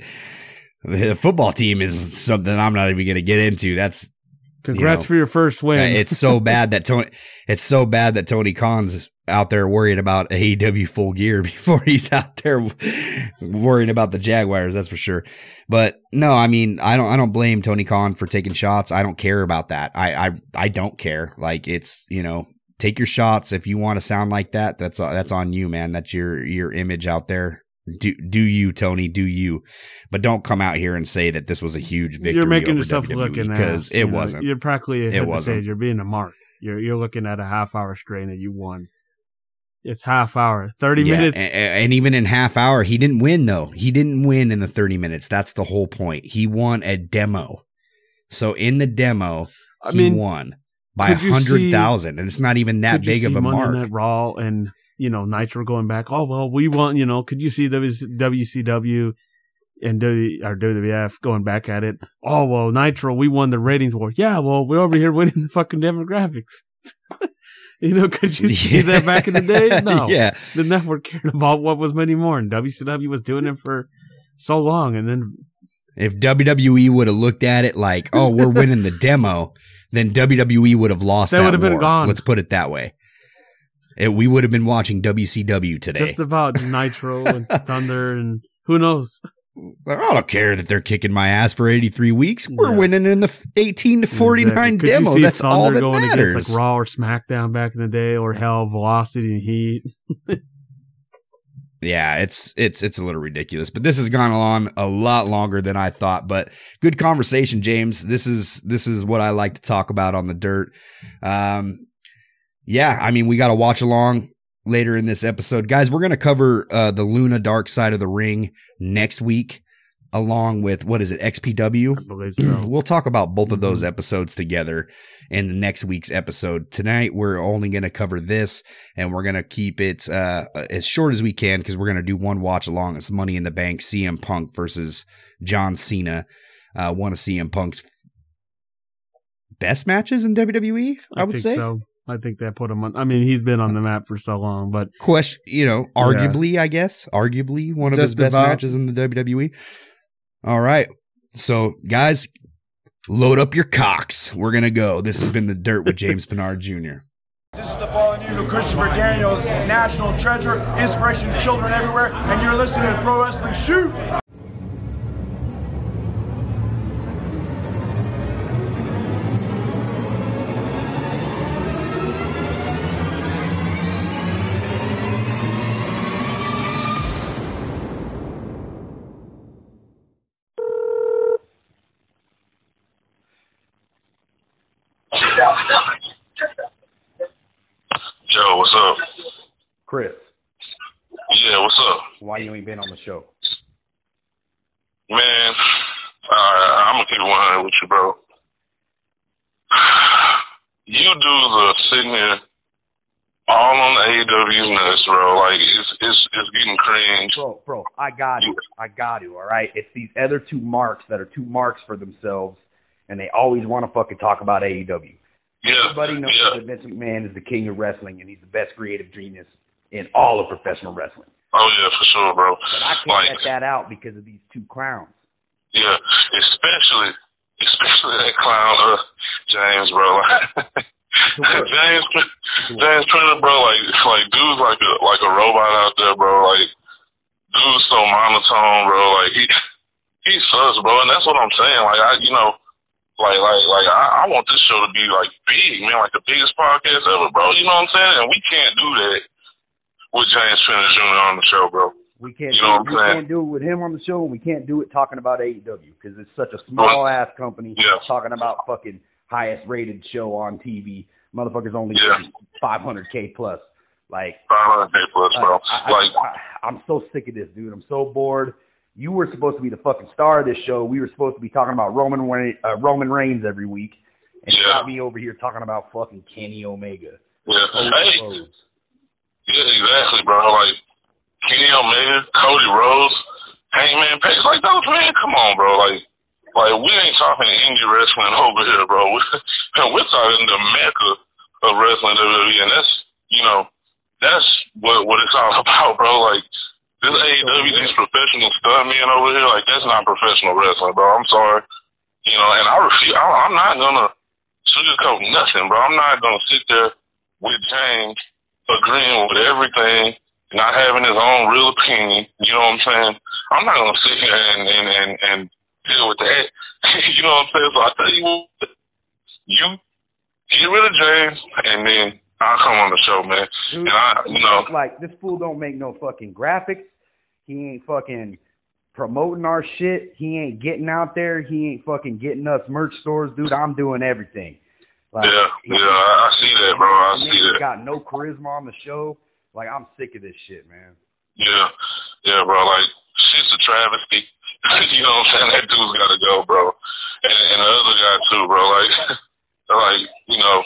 the football team is something I'm not even going to get into. That's Congrats know, for your first win. it's so <laughs> bad that Tony it's so bad that Tony Khan's out there worrying about AEW full gear <laughs> before he's out there worrying about the Jaguars. That's for sure. But no, I mean, I don't I don't blame Tony Khan for taking shots. I don't care about that. I I I don't care. Like it's you know. Take your shots if you want to sound like that. That's that's on you, man. That's your your image out there. Do do you, Tony? Do you? But don't come out here and say that this was a huge victory. you're making yourself WWE look an because it you wasn't. You're practically It wasn't. You're being a mark. You're you're looking at a half hour strain that you won. It's half hour, thirty Yeah, minutes. a- a- and even in half hour, he didn't win though. He didn't win in the 30 minutes. That's the whole point. He won a demo. So in the demo, I he mean, won by a could you see- hundred thousand, and it's not even that big of a Monday mark. Night Raw and you know Nitro going back. Oh well, we want you know. Could you see WCW and w, or WWF going back at it? Oh well, Nitro, we won the ratings war. Yeah, well, we're over here <laughs> winning the fucking demographics. <laughs> you know, could you see that back in the day? <laughs> No, yeah, the network cared about what was many more, and WCW was doing it for so long, and then if WWE would have looked at it like, "Oh, we're winning the demo," then WWE would have lost. They that would have been war. gone. Let's put it that way. It, we would have been watching WCW today. Just about Nitro <laughs> and Thunder and who knows? I don't care that they're kicking my ass for 83 weeks. We're Yeah. winning in the 18 to 49 Exactly. Demo. That's Thunder all that going matters. against like Raw or SmackDown back in the day, or hell, Velocity and Heat? <laughs> yeah, it's it's it's a little ridiculous, but this has gone on a lot longer than I thought. But good conversation, James. This is this is what I like to talk about on the dirt. Um, yeah, I mean, we got to watch along later in this episode, guys. We're gonna cover uh, the Luna Dark Side of the Ring next week, along with what is it, XPW? So. <clears throat> we'll talk about both of those Mhm. episodes together in the next week's episode. Tonight, we're only going to cover this and we're going to keep it uh, as short as we can because we're going to do one watch along. It's Money in the Bank CM Punk versus John Cena. Uh, one of CM Punk's best matches in WWE, I, would think say. so. I think that put him on. I mean, he's been on the map for so long, but Question, you know, arguably, I guess, arguably one of his best about. matches in the WWE. All right. So, guys, load up your cocks. We're going to go. This has been The Dirt with James <laughs> Pinard Jr. This is the fallen angel Christopher Daniels, national treasure, inspiration to children everywhere, and you're listening to Pro Wrestling Shoot! Why you ain't been on the show? Man, uh, I'm gonna keep 100 with you, bro. You dudes are sitting here all on the AEW's nuts, bro. Like it's it's it's getting cringe. Bro, bro, I got to. I got to, all right? It's these other two marks that are two marks for themselves, and they always want to fucking talk about AEW. Yeah, Everybody knows yeah. that Vince McMahon is the king of wrestling, and he's the best creative genius in all of professional wrestling. Oh yeah, for sure, bro. But I can't Like let that out because of these two clowns. yeah, especially especially that clown uh, James, bro. Like <laughs> James James Turner, bro. Like like dude's like a like a robot out there, bro. Like dude's so monotone, bro. Like he he sucks, bro. And that's what I'm saying. Like I, you know, like like like I, I want this show to be like big, man. Like the biggest podcast ever, bro. You know what I'm saying? And we can't do that with James Turner Jr. on the show, bro. We can't, You know what I'm we saying? can't do it with him on the show, and we can't do it talking about AEW because it's such a small ass company Yeah. talking about fucking highest rated show on TV. Motherfuckers only Yeah. 500k plus. Like, 500 K plus, bro. I, Like I, I'm so sick of this, dude. I'm so bored. You were supposed to be the fucking star of this show. We were supposed to be talking about Roman Re- uh, Roman Reigns every week, and you Yeah. got me over here talking about fucking Kenny Omega. yeah. Hey. Yeah, exactly, bro. Like Kenny Omega, Cody Rhodes, Hangman Page, like those man, come on, bro. Like, like we ain't talking indie wrestling <laughs> over here, bro. <laughs> We're, talking the mecca of wrestling WWE, and that's you know that's what what it's <laughs> all about, bro. Like this AEW, these professional stuntmen over here, like that's not professional wrestling, bro. I'm sorry, you know, and I refuse. I, I'm not gonna sugarcoat nothing, bro. I'm not gonna sit there with James agreeing with everything, not having his own real opinion. You know what I'm saying? I'm not gonna sit here and and and, and deal with that. <laughs> you know what I'm saying? So I tell you what, you get rid of James, and then I'll come on the show, man. Dude, And I, you know, like this fool don't make no fucking graphics. He ain't fucking promoting our shit. He ain't getting out there. He ain't fucking getting us merch stores, dude. I'm doing everything. Like, yeah, yeah, I, I see that, bro. I see that. got no charisma on the show. Like I'm sick of this shit, man. Yeah, yeah, bro. Like shit's a travesty. <laughs> you know what I'm saying? That dude's got to go, bro. And and the other guy too, bro. Like, <laughs> like you know,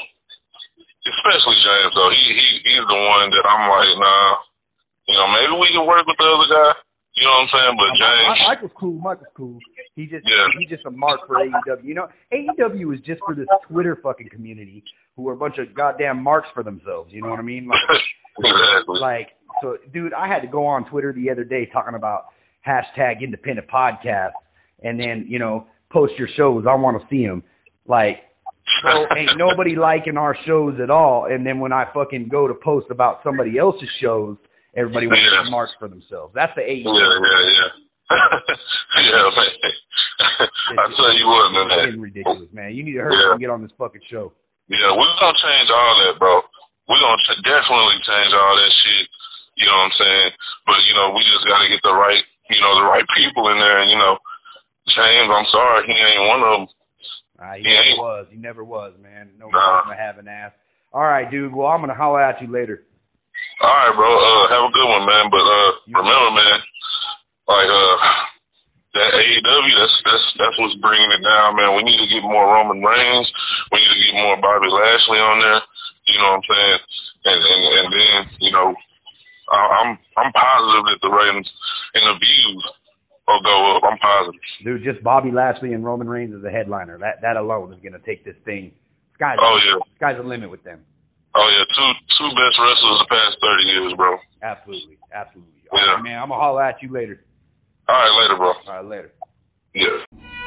especially James though. He he he's the one that I'm like, nah. You know, maybe we can work with the other guy. You know what I'm saying? But James, Mi- Michael's cool. Michael's cool. He just Yeah. he's just a mark for AEW. You know, AEW is just for this Twitter fucking community who are a bunch of goddamn marks for themselves. You know what I mean? Like, <laughs> exactly. like so, dude. I had to go on Twitter the other day talking about hashtag independent podcast, and then you know post your shows. I want to see them. Like So <laughs> ain't nobody liking our shows at all. And then when I fucking go to post about somebody else's shows, everybody wants Yeah. to mark for themselves. That's the AEW. Yeah, yeah, yeah. <laughs> yeah, man. I tell you what, man. It's ridiculous, man. You need to hurry Yeah. up and get on this fucking show. Yeah, we're gonna change all that, bro. We're gonna ch- definitely change all that shit. You know what I'm saying? But you know, we just gotta get the right, you know, the right people in there. And you know, James, I'm sorry, he ain't one of them. Uh, he Yeah. never was. He never was, man. No Nah. have an ass. All right, dude. Well, I'm gonna holler at you later. All right, bro. Uh, have a good one, man. But uh, remember, man, like uh, that AEW, that's that's that's what's bringing it down, man. We need to get more Roman Reigns. We need to get more Bobby Lashley on there. You know what I'm saying? And and and then you know, I, I'm I'm positive that the ratings and the views will go up. I'm positive. Dude, just Bobby Lashley and Roman Reigns as a headliner. That that alone is gonna take this thing. Sky's Oh yeah, sky's the limit with them. Oh yeah. Two two best wrestlers the past thirty years, bro. Absolutely, absolutely. All Yeah. right, man. I'm gonna holler at you later. All right, later, bro. All right, later. Yeah.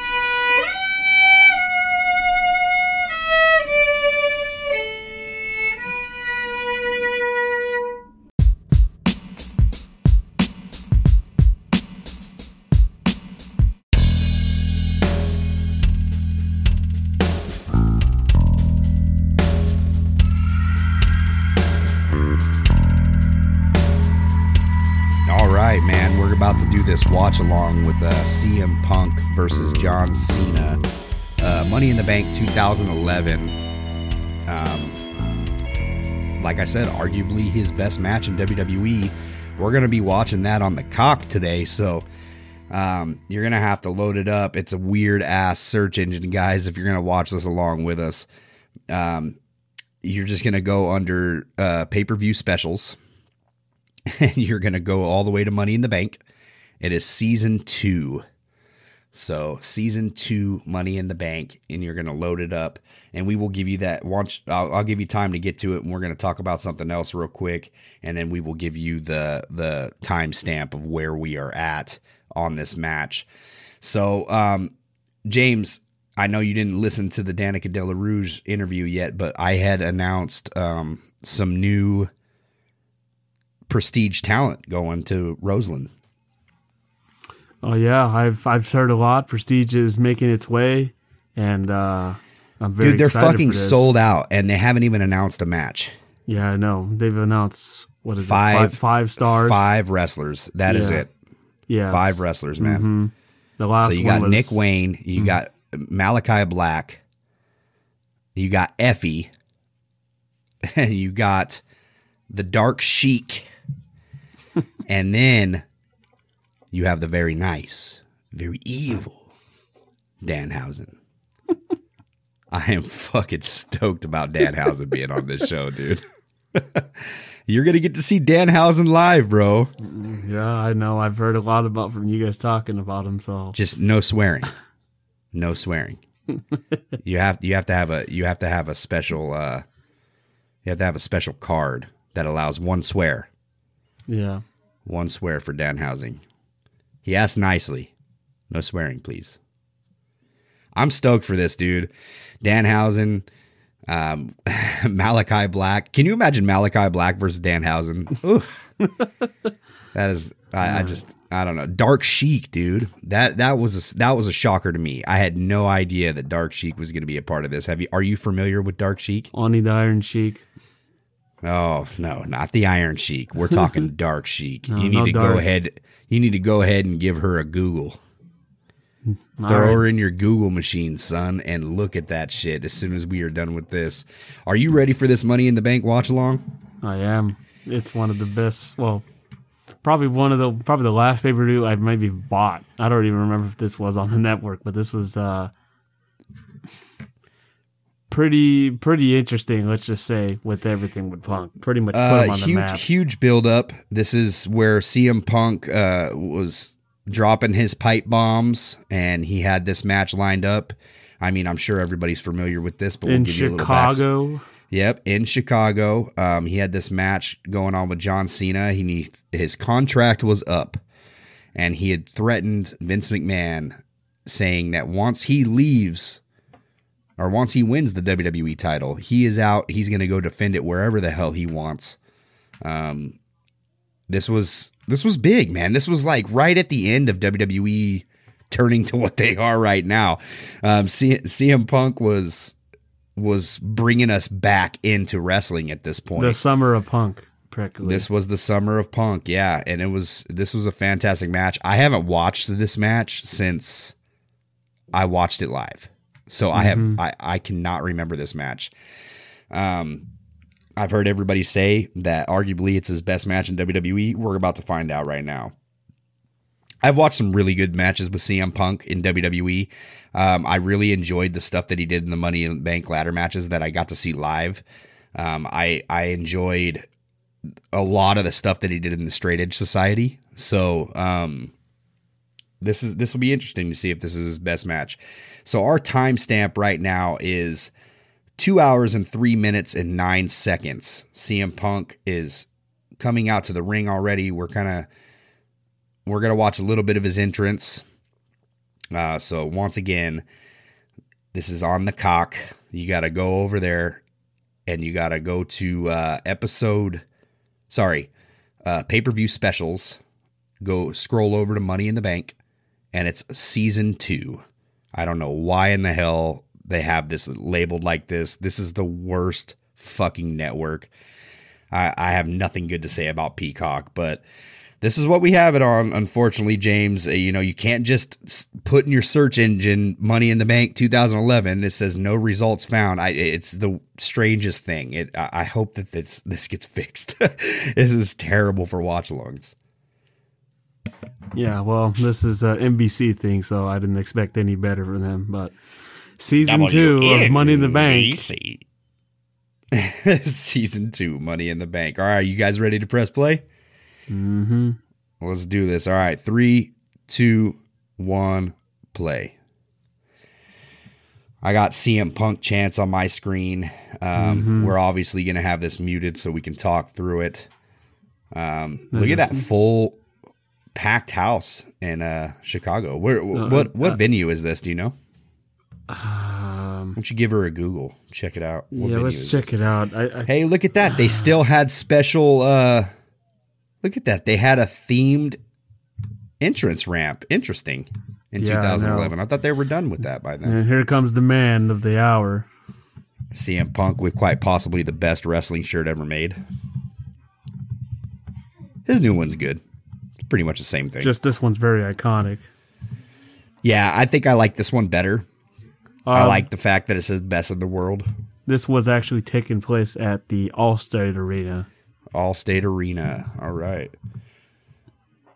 About to do this watch along with uh, CM Punk versus John Cena. Uh, Money in the Bank 2011. Um, like I said, arguably his best match in WWE. We're going to be watching that on the cock today. So um, you're going to have to load it up. It's a weird ass search engine, guys, if you're going to watch this along with us. Um, you're just going to go under uh, pay per view specials <laughs> and you're going to go all the way to Money in the Bank. It is season two. So, season two, Money in the Bank, and you're going to load it up. And we will give you that. Once I'll, I'll give you time to get to it, and we're going to talk about something else real quick, and then we will give you the the timestamp of where we are at on this match. So, um, James, I know you didn't listen to the Danika Della Rouge interview yet, but I had announced um, some new prestige talent going to Roseland. Oh yeah, I've I've heard a lot. Prestige is making its way, and uh, I'm very Dude, they're fucking sold out, and they haven't even announced a match. Yeah, I know. They've announced what is Five- it? Five, five stars. Five wrestlers. That is Yeah. it. Yeah, Five wrestlers, man. The last So you got was, Nick Wayne, you Mm-hmm. got Malachi Black, you got EFFY, <laughs> and you got the Dark Sheik, <laughs> and then you have the very nice, very evil Danhausen. <laughs> I am fucking stoked about Danhausen being on this show, dude. <laughs> You're gonna get to see Danhausen live, bro. Yeah, I know. I've heard a lot about from you guys talking about him. So just no swearing no swearing <laughs> you have you have to have a you have to have a special uh you have to have a special card that allows one swear yeah, one swear for Danhausen he asked nicely no swearing please i'm stoked for this dude danhausen um <laughs> malachi black can you imagine malachi black versus danhausen <laughs> that is I, I just I don't know. Dark Sheik, dude. That that was a, that was a shocker to me. I had no idea that Dark Sheik was going to be a part of this. Have you? Are you familiar with Dark Sheik? Oni the Iron Sheik. Oh no, not the Iron Sheik. We're talking <laughs> Dark Sheik. No, you need no to dark. go ahead. You need to go ahead and give her a Google. All Throw right. her in your Google machine, son, and look at that shit as soon as we are done with this. Are you ready for this Money in the Bank watch along? I am. It's one of the best. Well, probably one of the probably the last pay per view I've maybe bought. I don't even remember if this was on the <laughs> network, but this was uh pretty pretty interesting. Let's just say with everything with Punk, pretty much put him Uh, on the huge, huge build up. This is where CM Punk uh, was dropping his pipe bombs, and he had this match lined up. I mean, I'm sure everybody's familiar with this, but we'll in give you a little backs- Chicago. Yep, in Chicago, um, he had this match going on with John Cena. He his contract was up, and he had threatened Vince McMahon, saying that once he leaves or once he wins the WWE title, he is out. He's going to go defend it wherever the hell he wants. Um, this was this was big, man. This was like right at the end of WWE turning to what they are right now. Um, C- CM Punk was was bringing us back into wrestling at this point. The summer of punk, practically. This was the summer of punk, yeah, and it was this was a fantastic match. I haven't watched this match since I watched it live, so I have I I cannot remember this match. Um, I've heard everybody say that arguably it's his best match in WWE. We're about to find out right now. I've watched some really good matches with CM Punk in WWE. Um, I really enjoyed the stuff that he did in the Money in the Bank ladder matches that I got to see live. Um, I I enjoyed a lot of the stuff that he did in the Straight Edge Society. So um, this is this will be interesting to see if this is his best match. So our timestamp right now is two hours and three minutes and nine seconds. CM Punk is coming out to the ring already. We're kind of we're gonna watch a little bit of his entrance. Uh, so once again, this is on the cock. You got to go over there, and you got to go to uh, episode. Sorry, uh, pay per view specials. Go scroll over to Money in the Bank, and it's season two. I don't know why in the hell they have this labeled like this. This is the worst fucking network. I, I have nothing good to say about Peacock, but this is what we have it on. Unfortunately, James, Uh, you know you can't just put in your search engine "Money in the Bank 2011." It says no results found. I, it's the strangest thing. It. I I hope that this this gets <laughs> fixed. this is terrible for watch alongs. Yeah, well, this is a NBC thing, so I didn't expect any better from them. But season two of Money in the Bank. <laughs> Season two, Money in the Bank. All right, you guys ready to press play? Mm-hmm. Let's do this. All right, three, two, one, play. I got CM Punk chance on my screen. Um, Mm-hmm. We're obviously going to have this muted so we can talk through it. Um, look at that full packed house in uh, Chicago. Where No, what what uh, venue is this? Do you know? Um, Why don't you give her a Google? Check it out. What yeah, let's check this? it out. I, I, Hey, look at that. They still had special uh look at that. They had a themed entrance ramp. Interesting. In Yeah, I 2011. I, thought they were done with that by then. and here comes the man of the hour. CM Punk with quite possibly the best wrestling shirt ever made. His new one's good. Pretty much the same thing. Just this one's very iconic. yeah, I think I like this one better. I Um, like the fact that it says best of the world. This was actually taking place at the Allstate Arena. Allstate Arena. All right.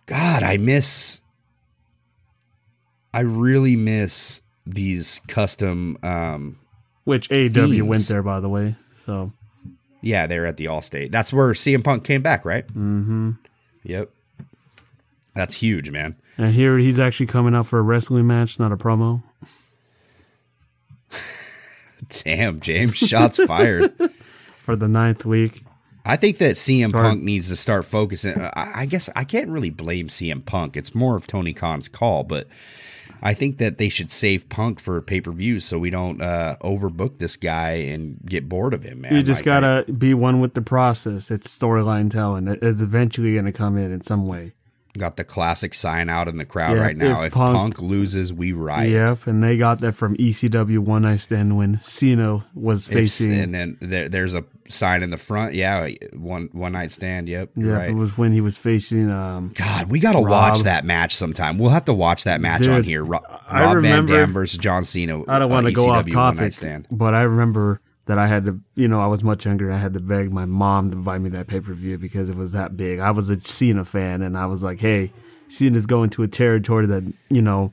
God, I miss. I really miss these custom. Um, Which AEW Themes. went there, by the way. So yeah, they're at the Allstate. That's where CM Punk came back, right? Mm-hmm. Yep. That's huge, man. and here he's actually coming out for a wrestling match, not a promo. Damn, James, shots <laughs> fired. For the ninth week. I think that CM Sorry. Punk needs to start focusing. I, I guess I can't really blame CM Punk. It's more of Tony Khan's call, but I think that they should save Punk for pay per views so we don't uh, overbook this guy and get bored of him. Man, you just Like, gotta be one with the process. It's storyline telling. It is eventually gonna come in in some way. Got the classic sign out in the crowd Yeah, right now. if If, Punk- Punk, loses, we riot. Yep, and they got that from ECW One Night Stand when Cena was If- facing. and then there, there's a sign in the front. Yeah, one one night stand. Yep, yeah, right. it was when he was facing. Um, God, we got to Rob. watch that match sometime. We'll have to watch that match on here. Ro- I Rob remember- Van Dam versus John Cena. I don't want to uh, go off ECW One Night topic, but I remember that I had to, you know, I was much younger. I had to beg my mom to buy me that pay per view because it was that big. I was a Cena fan, and I was like, "Hey, Cena's going to a territory that, you know,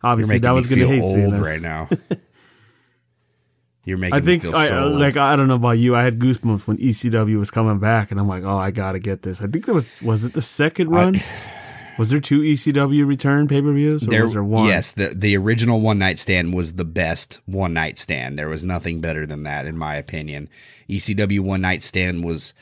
obviously that was going to hate old Cena." right now. <laughs> You're making I think me feel I so uh, like I don't know about you. I had goosebumps when ECW was coming back, and I'm like, "Oh, I gotta get this." I think that was was it the second run? <laughs> was there two ECW return pay per views, there, was there one? Yes, the the original one night stand was the best one night stand. There was nothing better than that, in my opinion. ECW one night stand was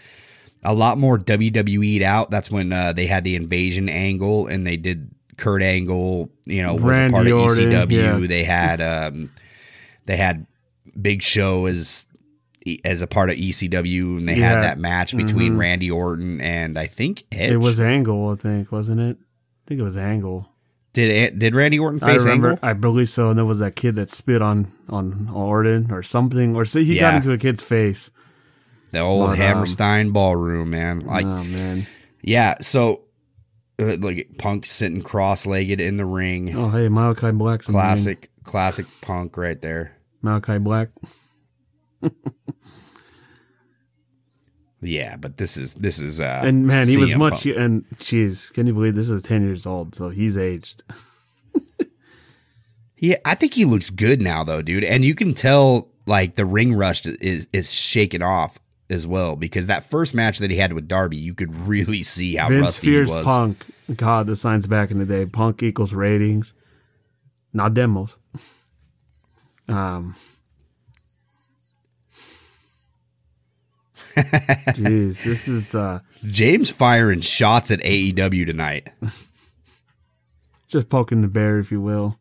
a lot more WWE'd out. That's when uh, they had the invasion angle and they did Kurt Angle. You know, was a Randy part of ECW. yeah. They had um, they had Big Show as as a part of ECW, and they Yeah. had that match between Mhm. Randy Orton and I think Edge. It was Angle, I think, wasn't it? I think it was Angle. did did Randy Orton I face remember, Angle? I believe so. And there was that kid that spit on on Orton or something, or see, he got into a kid's face. The old But, um, Hammerstein ballroom, man. Like, oh man, yeah. So, uh, like Punk sitting cross-legged in the ring. oh hey, Malachi Black's in the ring. classic, classic Punk right there. Malachi Black. <laughs> Yeah, but this is this is uh And man, he was much. Punk. And jeez, can you believe this is ten years old? So he's aged. <laughs> Yeah, I think he looks good now though, dude. And you can tell like the ring rust is is shaken off as well because that first match that he had with Darby, you could really see how Vince rusty fears he was. Punk. God, the signs back in the day. Punk equals ratings, not demos. <laughs> Um. Jeez, this is uh James firing shots at AEW tonight. just poking the bear, if you will.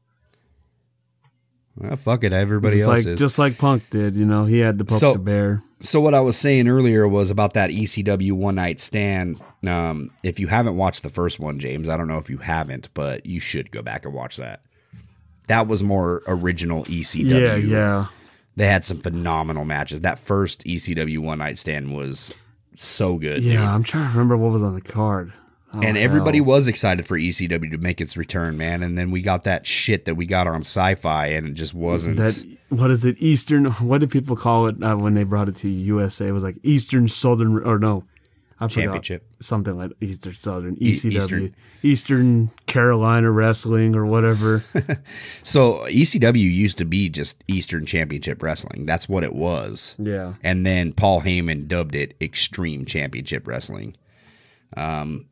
Well, fuck it, everybody just else like is. just like Punk did, you know, he had to poke So- the bear. So what I was saying earlier was about that ECW one night stand. Um, if you haven't watched the first one, James, I don't know if you haven't, but you should go back and watch that. That was more original ECW. Yeah, yeah. They had some phenomenal matches. That first ECW one night stand was so good. Yeah, dude. I'm trying to remember what was on the card. Oh, and everybody was excited for ECW to make its return, man. And then we got that shit that we got on sci-fi, and it just wasn't. that what is it Eastern? What did people call it uh, when they brought it to USA? It was like Eastern Southern or no, I forgot Championship. something like Eastern Southern ECW Eastern. Eastern. Carolina Wrestling or whatever. <laughs> So ECW used to be just Eastern Championship Wrestling. That's what it was. yeah, And then Paul Heyman dubbed it Extreme Championship Wrestling. Um,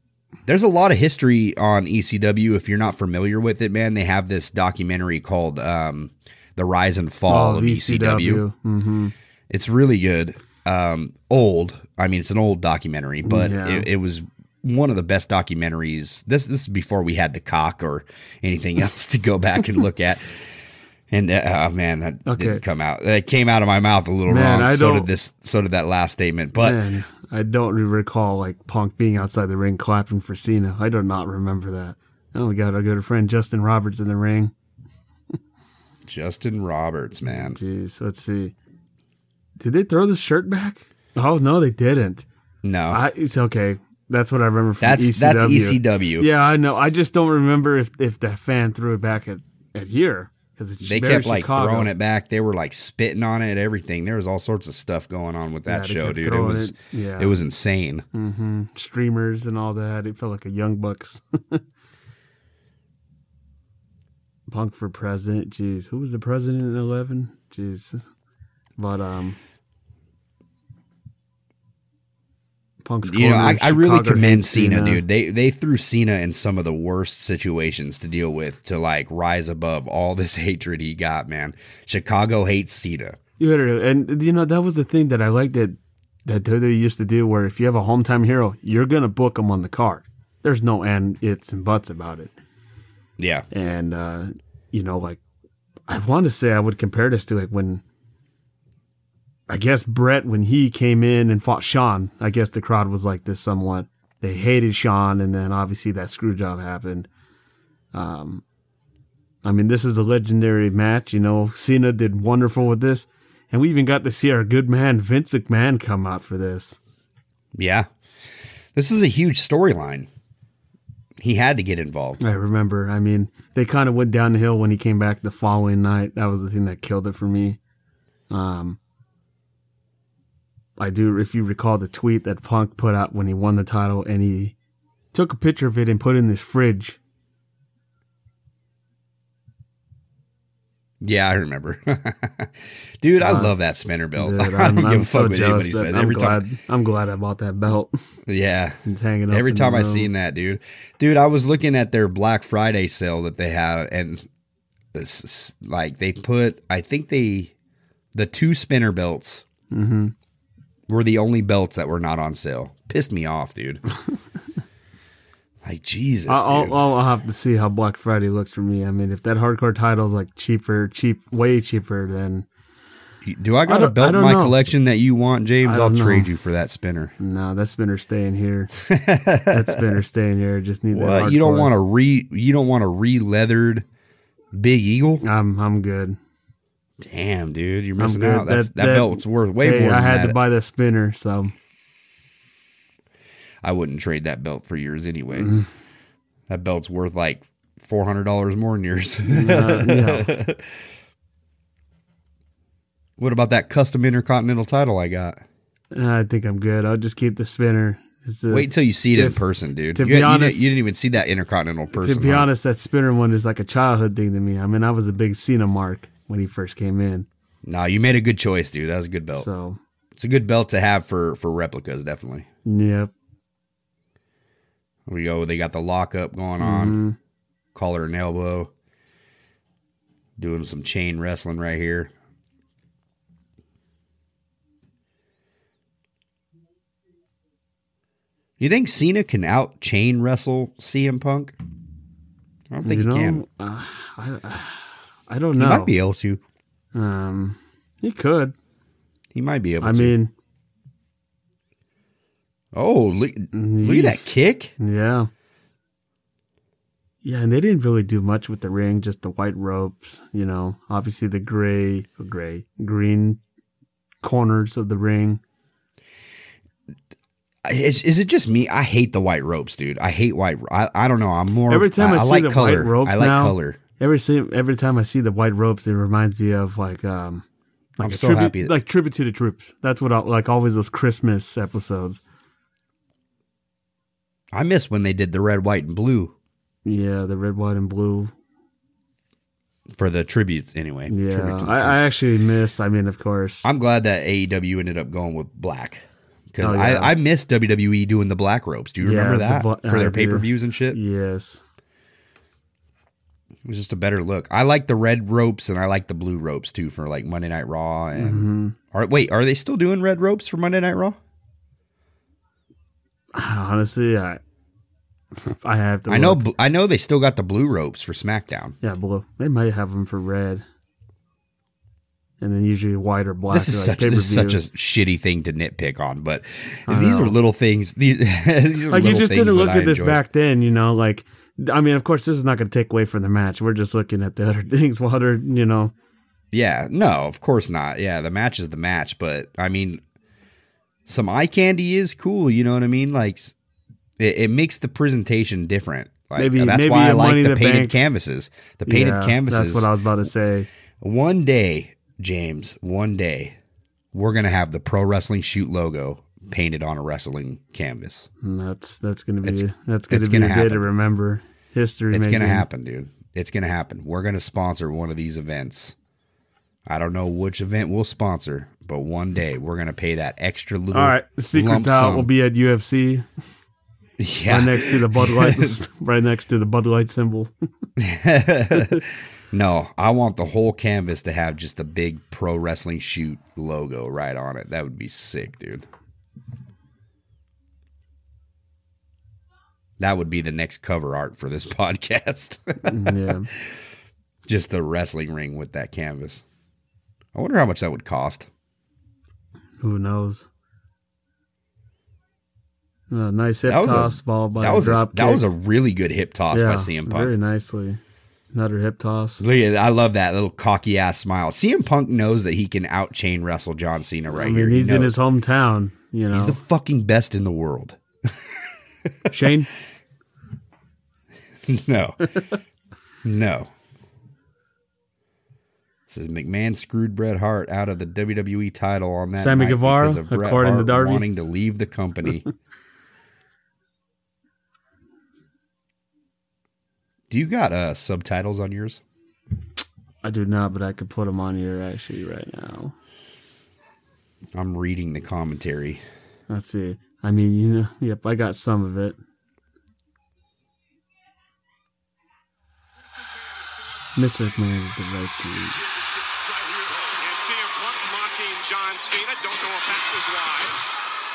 there's a lot of history on ECW. If you're not familiar with it, man, they have this documentary called um, "The Rise and Fall Oh, of ECW." hmm It's really good. Um, old. I mean, it's an old documentary, but Yeah. it, it was one of the best documentaries. This this is before we had the cock or anything <laughs> else to go back and look at. And uh, oh man, that Okay. didn't come out. That came out of my mouth a little Man, wrong. I so did this. So did that last statement. But Man, I don't recall like Punk being outside the ring clapping for Cena. I do not remember that. Oh, we got our good friend Justin Roberts in the ring. Justin Roberts, man, Jeez, let's see. Did they throw the shirt back? Oh no, they didn't. no, I, it's okay. That's what I remember from that's ECW. that's ECW. Yeah, I know. I just don't remember if if the fan threw it back at at here because They kept like Chicago. throwing it back. They were like spitting on it, everything. There was all sorts of stuff going on with that Yeah, show, dude. It was it. Yeah. it was insane. hmm streamers and all that. It felt like a Young Bucks. <laughs> Punk for president. Jeez, who was the president in eleven? Jeez, but um, Punk's You know, I, I really commend hates Cena, dude. They they threw Cena in some of the worst situations to deal with to like rise above all this <laughs> hatred he got, man. Chicago hates Cena. You it, and you know that was the thing that I liked that that WWE used to do, where if you have a hometown hero, you're gonna book them on the card. There's no and it's and buts about it. Yeah. And uh, you know, like I want to say I would compare this to like when I guess Bret when he came in and fought Shawn. I guess the crowd was like this somewhat. They hated Shawn, and then obviously that screw job happened. Um, I mean, this is a legendary match. You know, Cena did wonderful with this, and we even got to see our good man Vince McMahon come out for this. Yeah. This is a huge storyline. He had to get involved. I remember. I mean, they kind of went down the hill when he came back the following night. That was the thing that killed it for me. Um, I do, if you recall the tweet that Punk put out when he won the title, and he took a picture of it and put it in his fridge. Yeah, I remember. <laughs> Dude, I love that spinner belt. Uh, Dude, <laughs> I I'm, don't give I'm a so fuck what jealous anybody that. I'm Every glad. time I'm glad I bought that belt. <laughs> Yeah. It's hanging up. Every time I seen that, dude. Dude, I was looking at their Black Friday sale that they had and this like they put I think they the two spinner belts Mhm. Were the only belts that were not on sale. Pissed me off, dude. <laughs> like Jesus, I'll, dude. I'll, I'll have to see how Black Friday looks for me. I mean, if that hardcore title's like cheaper, cheap, way cheaper, then Do I got I a belt in my know. collection that you want, James? I I'll don't trade you for that spinner. No, that spinner staying here. <laughs> that spinner staying here. Just need that. What? You don't want a re you don't want a re-leathered Big Eagle? I'm I'm good. Damn, dude, you're missing out. That's, that, belt's worth way hey, more. I had that. to buy the spinner, so I wouldn't trade that belt for yours anyway. Mm-hmm. That belt's worth like four hundred dollars more than yours. <laughs> uh, yeah. <laughs> what about that custom intercontinental title I got? I think I'm good. I'll just keep the spinner. It's a, Wait until you see it in person, dude. to you, be you honest- you didn't even see that intercontinental person. to be huh? honest, that spinner one is like a childhood thing to me. I mean, I was a big Cena mark when he first came in. no, you made a good choice, dude. That was a good belt. So, it's a good belt to have for for replicas, definitely. yep. Here we go. They got the lockup going on, Mm-hmm. collar and elbow, doing some chain wrestling right here. You think Cena can out chain wrestle CM Punk? I don't think you he know, can. uh, I, I don't know. He might be able to. Um, he could. He might be able to I to. mean, oh, look, look at that kick. yeah. Yeah, and they didn't really do much with the ring, just the white ropes, you know, obviously the gray, gray, green corners of the ring. Is, is it just me? I hate the white ropes, dude. I hate white. I, I don't know. I'm more Every time I, see like the color. white ropes I like now, color. Every every time I see the white ropes, it reminds me of like um, like I'm so tribute, happy like tribute to the troops. That's what I, like always those Christmas episodes. I miss when they did the red, white, and blue Yeah, the red, white, and blue. for the tributes. Anyway, Yeah, tribute I, I actually miss. I mean, of course, I'm glad that AEW ended up going with black because Oh, yeah. I I miss WWE doing the black ropes. Do you remember the that bla- for their pay per views and shit? yes. It was just a better look. I like the red ropes and I like the blue ropes too for like Monday Night Raw and. Mm-hmm. Are, wait, are they still doing red ropes for Monday Night Raw? <sighs> Honestly, I I have to. I know, look. I know they still got the blue ropes for SmackDown. Yeah, blue. They might have them for red, and then usually white or black. This is like such this is such a shitty thing to nitpick on, but these are little things. These, <laughs> these are like you just didn't look I at this back then. You know, like I mean, of course, this is not going to take away from the match. We're just looking at the other <laughs> things they're you know. Yeah, no, of course not. Yeah, the match is the match, but I mean, some eye candy is cool. You know what I mean? Like, it, it makes the presentation different. Like, Maybe- that's maybe why I like the the painted Bank- canvases. The painted Yeah, canvases. That's what I was about to say. One day, James, one day, we're gonna have the pro wrestling shoot logo painted on a wrestling canvas. And that's that's going to be It's- that's it's to be gonna a day to remember. History. It's gonna happen, dude. It's gonna happen. We're gonna sponsor one of these events. I don't know which event we'll sponsor, but one day we're gonna pay that extra little. All right, the secret lump out will be at UFC, yeah. right next to the Bud Light, <laughs> right next to the Bud Light symbol. <laughs> no, I want the whole canvas to have just a big pro wrestling shoot logo right on it. That would be sick, dude. That would be the next cover art for this <laughs> podcast. yeah, <laughs> just the wrestling ring with that canvas. I wonder how much that would cost. who knows? Uh, nice hip was a- toss, ball by that was a a, drop that kick. was a really good hip toss by yeah, CM Punk. very nicely. Another hip toss. Look at I love that little cocky ass smile. CM Punk knows that he can out chain wrestle John Cena right I mean, here. He he's in his hometown. You know, He's the fucking best in the world. <laughs> Shane. <laughs> no. no. Says McMahon screwed Bret Hart out of the WWE title on that Sammy night Guevara, because of Bret according to Hart Darby. wanting to leave the company. <laughs> Do you got uh, subtitles on yours? I do not, but I could put them on here actually right now. I'm reading the commentary. Let's see. I mean, you know, <laughs> yep, I got some of it. Mr. McMahon is the right dude. And CM Punk mocking John Cena. Don't know if that was wise.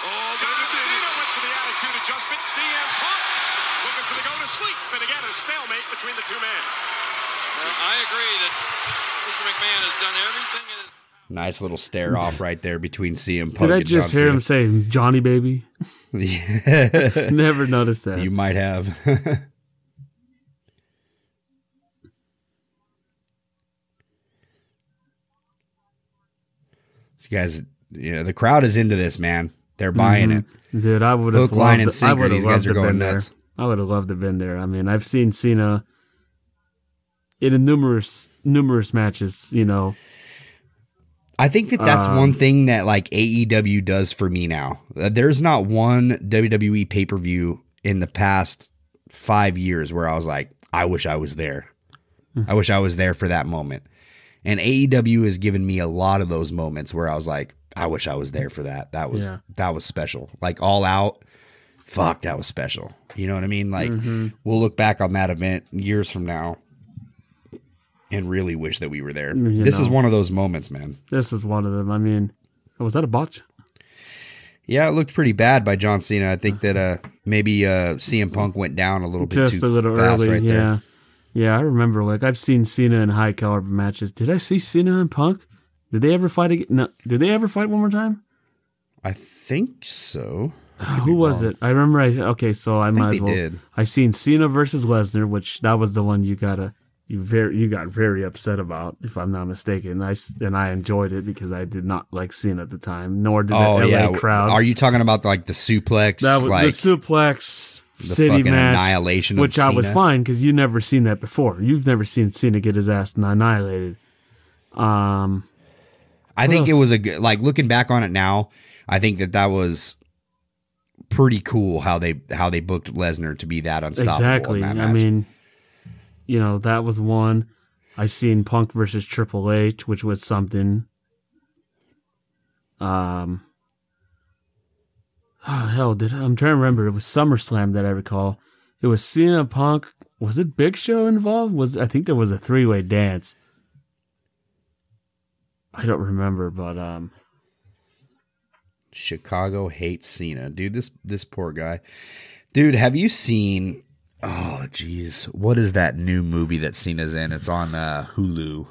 Oh, John Cena went for the attitude adjustment. CM Punk looking for the go to sleep. And again, a stalemate between the two men. Uh, I agree that Mr. McMahon has done everything in his Nice little stare off right there between CM Punk Did I just hear him Cena. say Johnny baby? Yeah. <laughs> <laughs> Never noticed that. You might have. <laughs> These guys, you know, the crowd is into this, man. They're buying Mhm. it. Dude, I would have line, loved. and I would have loved guys to are have going been there. nuts. I would have loved to have been there. I mean, I've seen Cena in a numerous numerous matches. You know, I think that that's Um, one thing that like AEW does for me now. Uh, There's not one WWE pay per view in the past five years where I was like, I wish I was there. Hmm. I wish I was there for that moment. And AEW has given me a lot of those moments where I was like, I wish I was there for that. That was Yeah. that was special. Like all out, fuck, that was special. You know what I mean? Like Mhm. we'll look back on that event years from now and really wish that we were there. You this is one of those moments, man. this is one of them. I mean, was that a botch? Yeah, it looked pretty bad by John Cena. I think that uh maybe uh CM Punk went down a little bit Just too a little fast early. right yeah, there. yeah. I remember. Like I've seen Cena in high caliber matches. Did I see Cena and Punk? Did they ever fight again? No. Did they ever fight one more time? I think so. Who was it? I remember. I okay, so I, think might as well. did. I seen Cena versus Lesnar, which that was the one you gotta you very you got very upset about, if I'm not mistaken. I and I enjoyed it because I did not like Cena at the time, nor did Oh the LA yeah. crowd. Are you talking about like the suplex? that was like the suplex the city match, annihilation of which I was fine because you never seen that before. You've never seen Cena get his ass annihilated. Um, I think it was a good like looking back on it now, I think that that was pretty cool how they how they booked Lesnar to be that unstoppable. Exactly. that I mean, you know, that was one. I seen Punk versus Triple H, which was something. Um. Oh, <sighs> hell, did I'm trying to remember. It was SummerSlam that I recall. It was Cena Punk. Was it Big Show involved? Was I think there was a three way dance. I don't remember, but um, Chicago hates Cena, dude. This this poor guy, dude. Have you seen? Oh, jeez, what is that new movie that Cena's in? It's on uh, Hulu.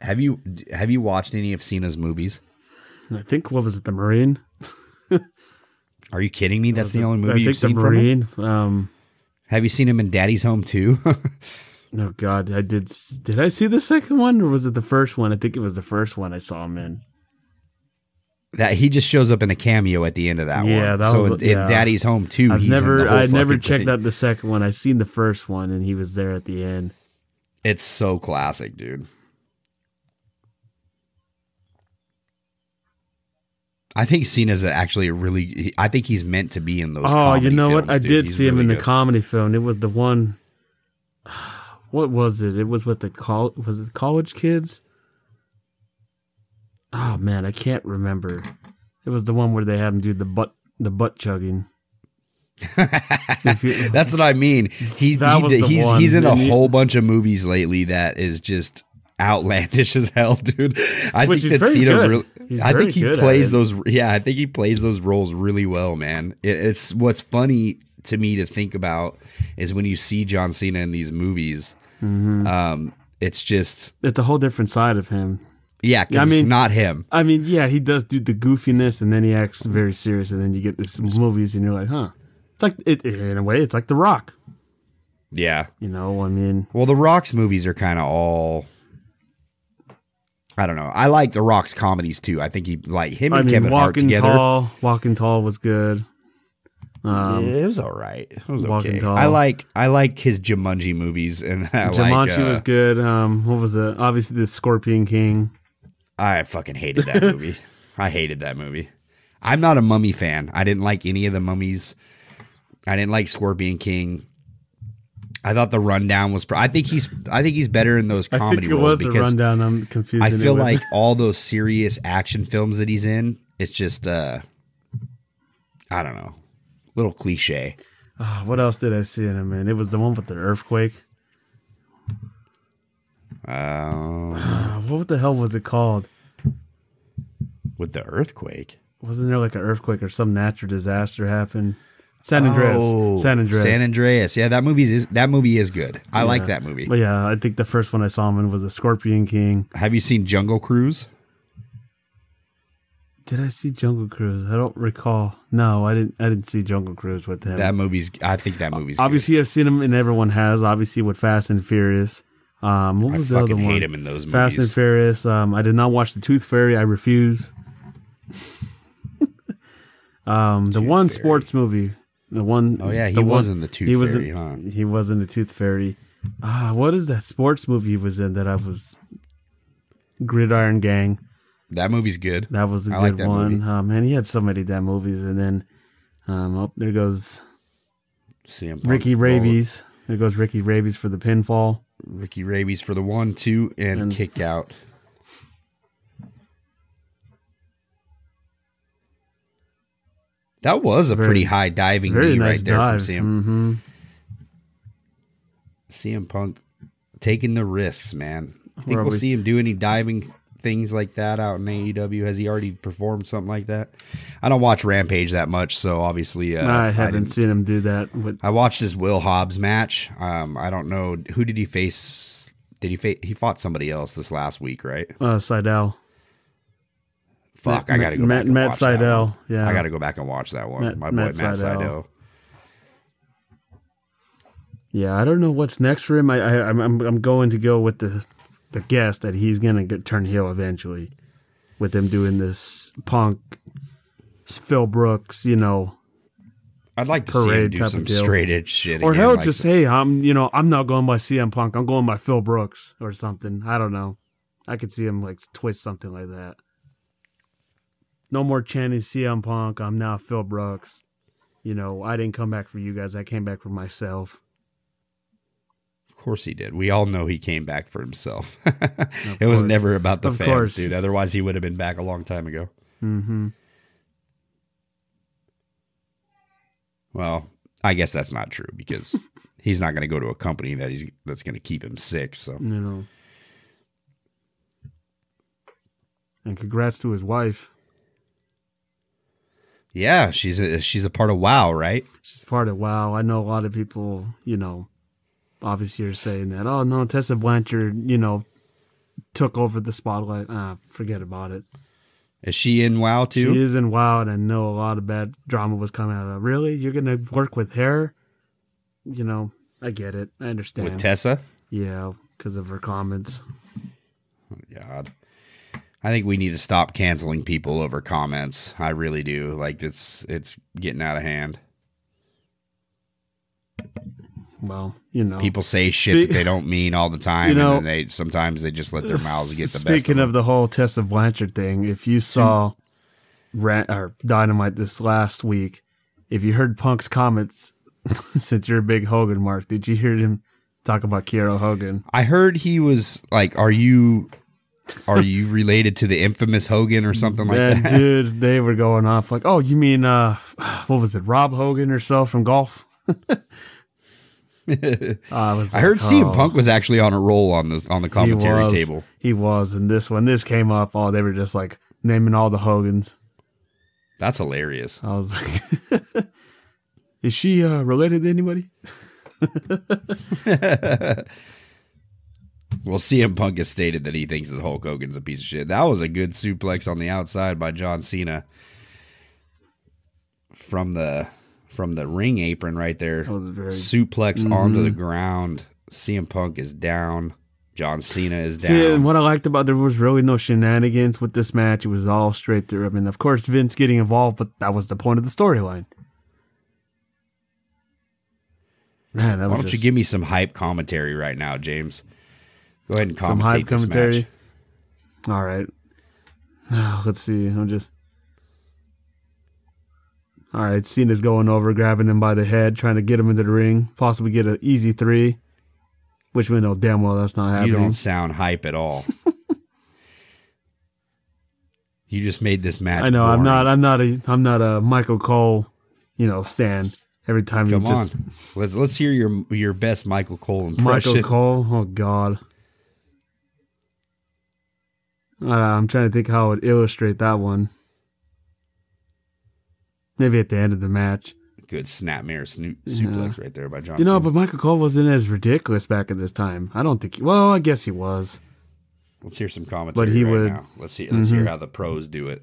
Have you have you watched any of Cena's movies? I think what was it, the Marine? <laughs> Are you kidding me? That's the it- only I movie you've think seen the from him. Marine. Um, Have you seen him in Daddy's Home 2? <laughs> Oh God, I did. Did I see the second one, or was it the first one? I think it was the first one I saw him in. That he just shows up in a cameo at the end of that one. Yeah, that so was- in, in. Daddy's Home 2. I've never, I never checked thing. out the second one. I seen the first one, and he was there at the end. It's so classic, dude. I think Cena's actually a really. I think he's meant to be in those. oh, you know what? films, I dude. did He's see him really in the good. comedy film. It was the one. <sighs> What was it? It was with the col. Was it college kids? Oh man, I can't remember. It was the one where they had him do the butt, the butt chugging. <laughs> You- That's what I mean. He, he was did- the he's one. he's in a whole bunch of movies lately that is just outlandish <laughs> as hell, dude. I Which think that Cena. Really, I think he plays those. Yeah, I think he plays those roles really well, man. It, it's what's funny to me to think about is when you see John Cena in these movies. Mhm. Um, it's just it's a whole different side of him. Yeah, I it's mean- not him. I mean, yeah, he does do the goofiness, and then he acts very serious, and then you get this movies, and you're like, huh? It's like it in a way, it's like The Rock. Yeah. You know, I mean, Well, the Rock's movies are kind of all. I don't know. I like the Rock's comedies too. I think he like him I and mean, Kevin Hart Walking together. Tall, Walking Tall was good. Um, it was all right. It was Walking okay. Tall. I like I like his Jumanji movies, and <laughs> I Jumanji like, uh, was good. Um, what was it? Obviously, the Scorpion King. I fucking hated that movie. <laughs> I hated that movie. I'm not a Mummy fan. I didn't like any of the mummies. I didn't like Scorpion King. I thought the rundown was. Pr- I think he's. I think he's better in those I comedy think it was a rundown. I'm confused. I feel like all those serious action films that he's in, it's just uh I don't know. Little cliche. Ah, what else did I see in him? Man, it was the one with the earthquake. Um, <sighs> what the hell was it called? with the earthquake. Wasn't there like an earthquake or some natural disaster happened? San Andreas. Oh, San Andreas. San Andreas. Yeah, that movie is that movie is good. I like that movie. But yeah, I think the first one I saw him in was the Scorpion King. Have you seen Jungle Cruise? Did I see Jungle Cruise? I don't recall. No, I didn't. I didn't see Jungle Cruise with him. That movie's. I think that movie's. good. Obviously, I've seen him, and everyone has. Obviously, with Fast and Furious. Um, what I was the other one? hate him in those movies. Fast and. Furious. Um, I did not watch the Tooth Fairy. I refuse. <laughs> um, the one sports movie. The one. Oh, yeah, he the was one- in the Tooth he was Fairy, in, huh? He was in the Tooth Fairy. Ah, what is that sports movie he was in that I was? Gridiron Gang. That movie's good. That was a I like good that one. Oh, man, he had so many damn movies, and then, um, oh, there goes CM. Ricky Rabies. There goes Ricky Rabies for the pinfall. Ricky Rabies for the one, two, and, And- kick out. That was a Very- pretty high diving knee nice right there dive. from CM. hmm CM Punk taking the risks, man. I think Where we'll we- see him do any diving things like that out in AEW. Has he already performed something like that? I don't watch Rampage that much, so obviously uh, I haven't didn't- seen him do that. With, I watched his Will Hobbs match. Um, I don't know who did he face. Did he fa- he fought somebody else this last week, right? uh, Sydal. Fuck, Matt- I gotta go Matt- back and Matt watch Sydal, yeah. I gotta go back and watch that one. Matt- My boy Matt Matt, Sydal. Sydal. Yeah, I don't know what's next for him. I, I I'm I'm going to go with the the guess that he's gonna get turn heel eventually, with them doing this Punk, Phil Brooks, you know, I'd like to see him do some straight edge shit. or again, hell, like- just hey, I'm you know I'm not going by CM Punk. I'm going by Phil Brooks or something. I don't know. I could see him like twist something like that. No more chanting CM Punk. I'm now Phil Brooks. You know, I didn't come back for you guys. I came back for myself. Of course he did. We all know he came back for himself. <laughs> it was never about the Of fans, course. dude. Otherwise, he would have been back a long time ago. Mm-hmm. Well, I guess that's not true because <laughs> he's not going to go to a company that he's that's going to keep him sick. So You know. And congrats to his wife. yeah, she's a she's a part of WoW, right? She's part of WoW. I know a lot of people, you know, obviously you're saying that, oh no, Tessa Blanchard, you know, took over the spotlight. Ah, forget about it. Is she in WoW too? She is in WoW, and I know a lot of bad drama was coming out of it. Really? You're gonna work with her? You know, I get it. I understand. with Tessa. Yeah, because of her comments. God. I think we need to stop canceling people over comments. I really do. Like it's it's getting out of hand. Well, you know, People say shit Spe- that they don't mean all the <laughs> time, You know- and then they sometimes they just let their mouths get the best. Speaking of, of the whole Tessa Blanchard thing, if you saw Ran- or Dynamite this last week, if you heard Punk's comments, <laughs> since you're a big Hogan mark, did you hear him talk about Kiera Hogan? I heard he was like, "Are you are you related to the infamous Hogan or something like and that?" <laughs> dude, they were going off like, "Oh, you mean uh, <sighs> what was it, Rob Hogan or so from golf?" <laughs> I was. I heard like, CM oh. Punk was actually on a roll on the on the commentary he was, table. He was, and this when this came up, oh, they were just like naming all the Hogans. That's hilarious. I was like, <laughs> "Is she uh, related to anybody?" <laughs> Well, CM Punk has stated that he thinks that Hulk Hogan's a piece of shit. That was a good suplex on the outside by John Cena from the from the ring apron right there. That was very suplex onto Mhm. the ground. CM Punk is down. John Cena is down. See, and what I liked about there was really no shenanigans with this match. It was all straight through. I mean, of course, Vince getting involved, but that was the point of the storyline. Man, that Why don't just you give me some hype commentary right now, James? Go ahead and commentate some hype this commentary. match. All right, <sighs> let's see. I'm just. All right, Cena's going over, grabbing him by the head, trying to get him into the ring, possibly get an easy three, which we know damn well that's not happening. You don't sound hype at all. <laughs> you just made this match. I know I'm not. I'm not a. I'm not a Michael Cole, you know, stand every time Come you just on, let's let's hear your your best Michael Cole impression. Michael <laughs> Cole. Oh God. Know, I'm trying to think how I would illustrate that one. Maybe at the end of the match. Good snapmare snoot Yeah. suplex right there by John. You know, Cena. but Michael Cole wasn't as ridiculous back at this time. I don't think. He, well, I guess he was. let's hear some commentary. But he right would- now. Let's see. Let's hear Mhm. how the pros do it.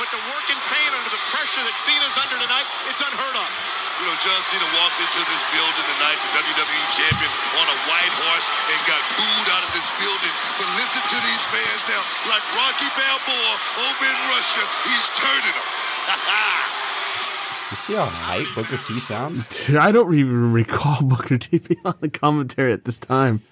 with the work and pain under the pressure that Cena's under tonight, it's unheard of. You know, John Cena walked into this building tonight, the WWE champion, on a white horse and got booed out of this building. But listen to these fans now. Like Rocky Balboa over in Russia, he's turning them. <laughs> You see how hype Booker T sounds? <laughs> Dude, I don't even recall <laughs> Booker T being on the commentary at this time.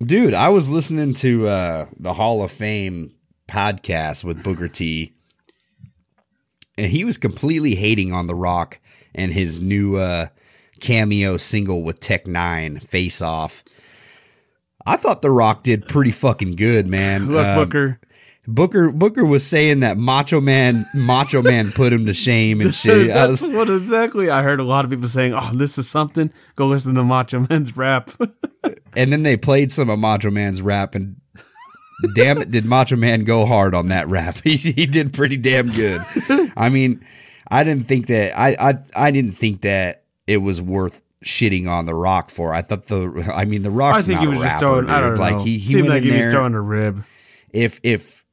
Dude, I was listening to uh, the Hall of Fame podcast with Booker T, and he was completely hating on The Rock and his new uh, cameo single with Tech N9ne, Face Off. I thought The Rock did pretty fucking good, man. <laughs> Look, Um, Booker. Booker Booker was saying that Macho Man Macho Man put him to shame and <laughs> shit. I That's was- what exactly I heard a lot of people saying, "Oh, this is something." Go listen to Macho Man's rap. <laughs> and then they played some of Macho Man's rap, and damn it, did Macho Man go hard on that rap? <laughs> He, he did pretty damn good. I mean, I didn't think that I, I I didn't think that it was worth shitting on the Rock for. I thought the I mean the Rock. I think he was just throwing. I don't like know. he, he seemed like he was throwing a rib. if if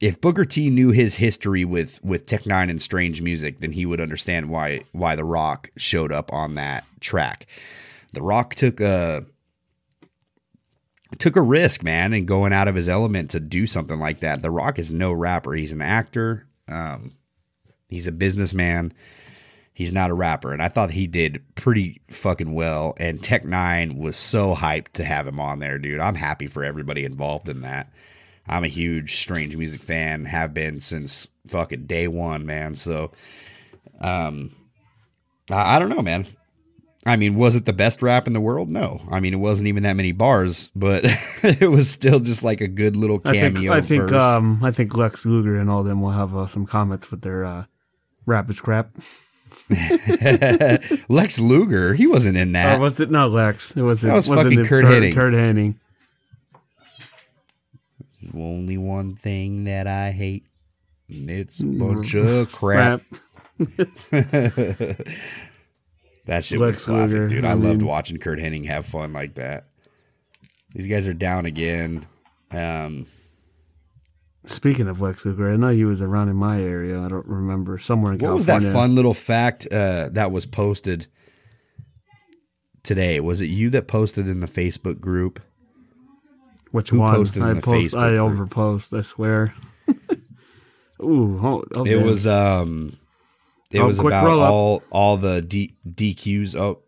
if Booker T knew his history with with Tech N9ne and Strange Music, then he would understand why why The Rock showed up on that track. The Rock took a took a risk, man, and going out of his element to do something like that. The Rock is no rapper; he's an actor. Um, he's a businessman. He's not a rapper, and I thought he did pretty fucking well. And Tech N9ne was so hyped to have him on there, dude. I'm happy for everybody involved in that. I'm a huge Strange Music fan, have been since fucking day one, man. So, um, I, I don't know, man. I mean, was it the best rap in the world? No. I mean, it wasn't even that many bars, but <laughs> it was still just like a good little I think. cameo. I think. Um. I think Lex Luger and all them will have uh, some comments with their uh, rap is crap. <laughs> Lex Luger, he wasn't in that. Or was it not Lex? It was. That was wasn't fucking it Kurt Curt Hennig. Curt Hennig. Only one thing that I hate, and it's a Mm. bunch of <laughs> crap. Crap. That shit was classic, Luger, dude. I I, loved watching Curt Hennig have fun like that. These guys are down again. Um, Speaking of Lex Luger, I know he was around in my area. I don't remember somewhere in what was that fun little fact uh, that was posted today? Was it you that posted in the Facebook group? Which Who one? posted I post. I Facebook group? overpost. I swear. <laughs> Ooh, oh, oh, It was um, it Oh, was quick about all all the D, DQs. Oh,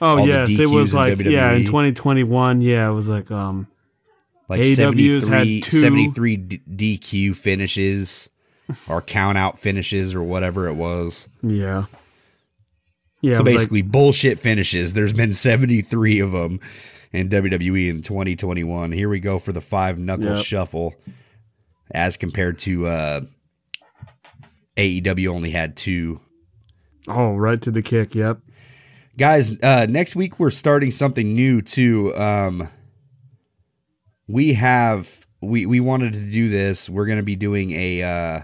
Oh yes, it was like yeah in 2021. Yeah, it was like um like AEW's 73, had two- 73 D- DQ finishes or count out finishes or whatever it was. yeah yeah. so was like- basically, bullshit finishes. There's been 73 of them in WWE in 2021. Here we go for the five knuckle Yep. shuffle as compared to uh, AEW only had two. oh right to the kick. Yep. Guys, uh, next week we're starting something new too. Um, we have we we wanted to do this. We're going to be doing a uh,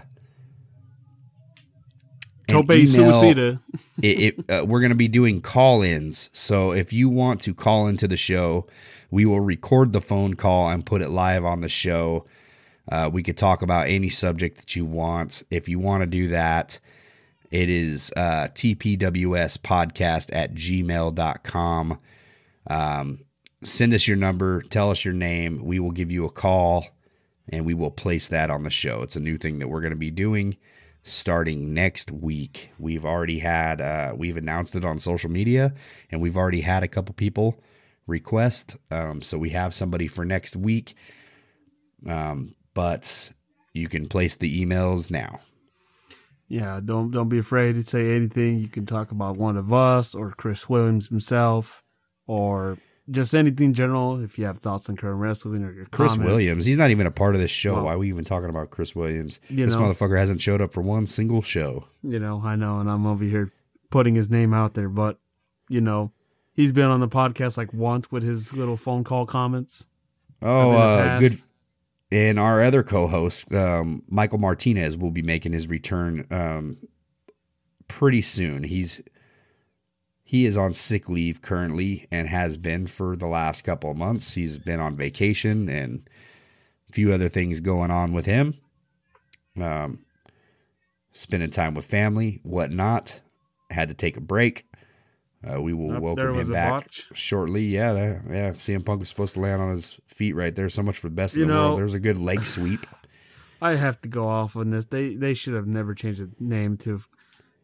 Tope suicida. <laughs> it, it, uh, we're going to be doing call-ins. So if you want to call into the show, we will record the phone call and put it live on the show. Uh, we could talk about any subject that you want. If you want to do that, it is uh, tpws podcast at gmail.com. Um, send us your number, tell us your name. We will give you a call and we will place that on the show. It's a new thing that we're going to be doing starting next week. We've already had, uh, we've announced it on social media and we've already had a couple people request. Um, so we have somebody for next week. Um, but you can place the emails now. Yeah, don't don't be afraid to say anything. You can talk about one of us or Chris Williams himself, or just anything general. If you have thoughts on current wrestling or your Chris comments. Williams, he's not even a part of this show. Well, Why are we even talking about Chris Williams? This know. motherfucker hasn't showed up for one single show. you know, I know, and I'm over here putting his name out there, but you know, he's been on the podcast like once with his little phone call comments. Oh, uh, good. And our other co-host, um, Michael Martinez, will be making his return um, pretty soon. He's he is on sick leave currently and has been for the last couple of months. He's been on vacation and a few other things going on with him. um, spending time with family, whatnot. Had to take a break. Uh, we will welcome him back botch. shortly. Yeah, that, yeah. CM Punk was supposed to land on his feet right there. So much for the best You in the know- world. There's a good leg sweep. <laughs> I have to go off on this. They they should have never changed the name to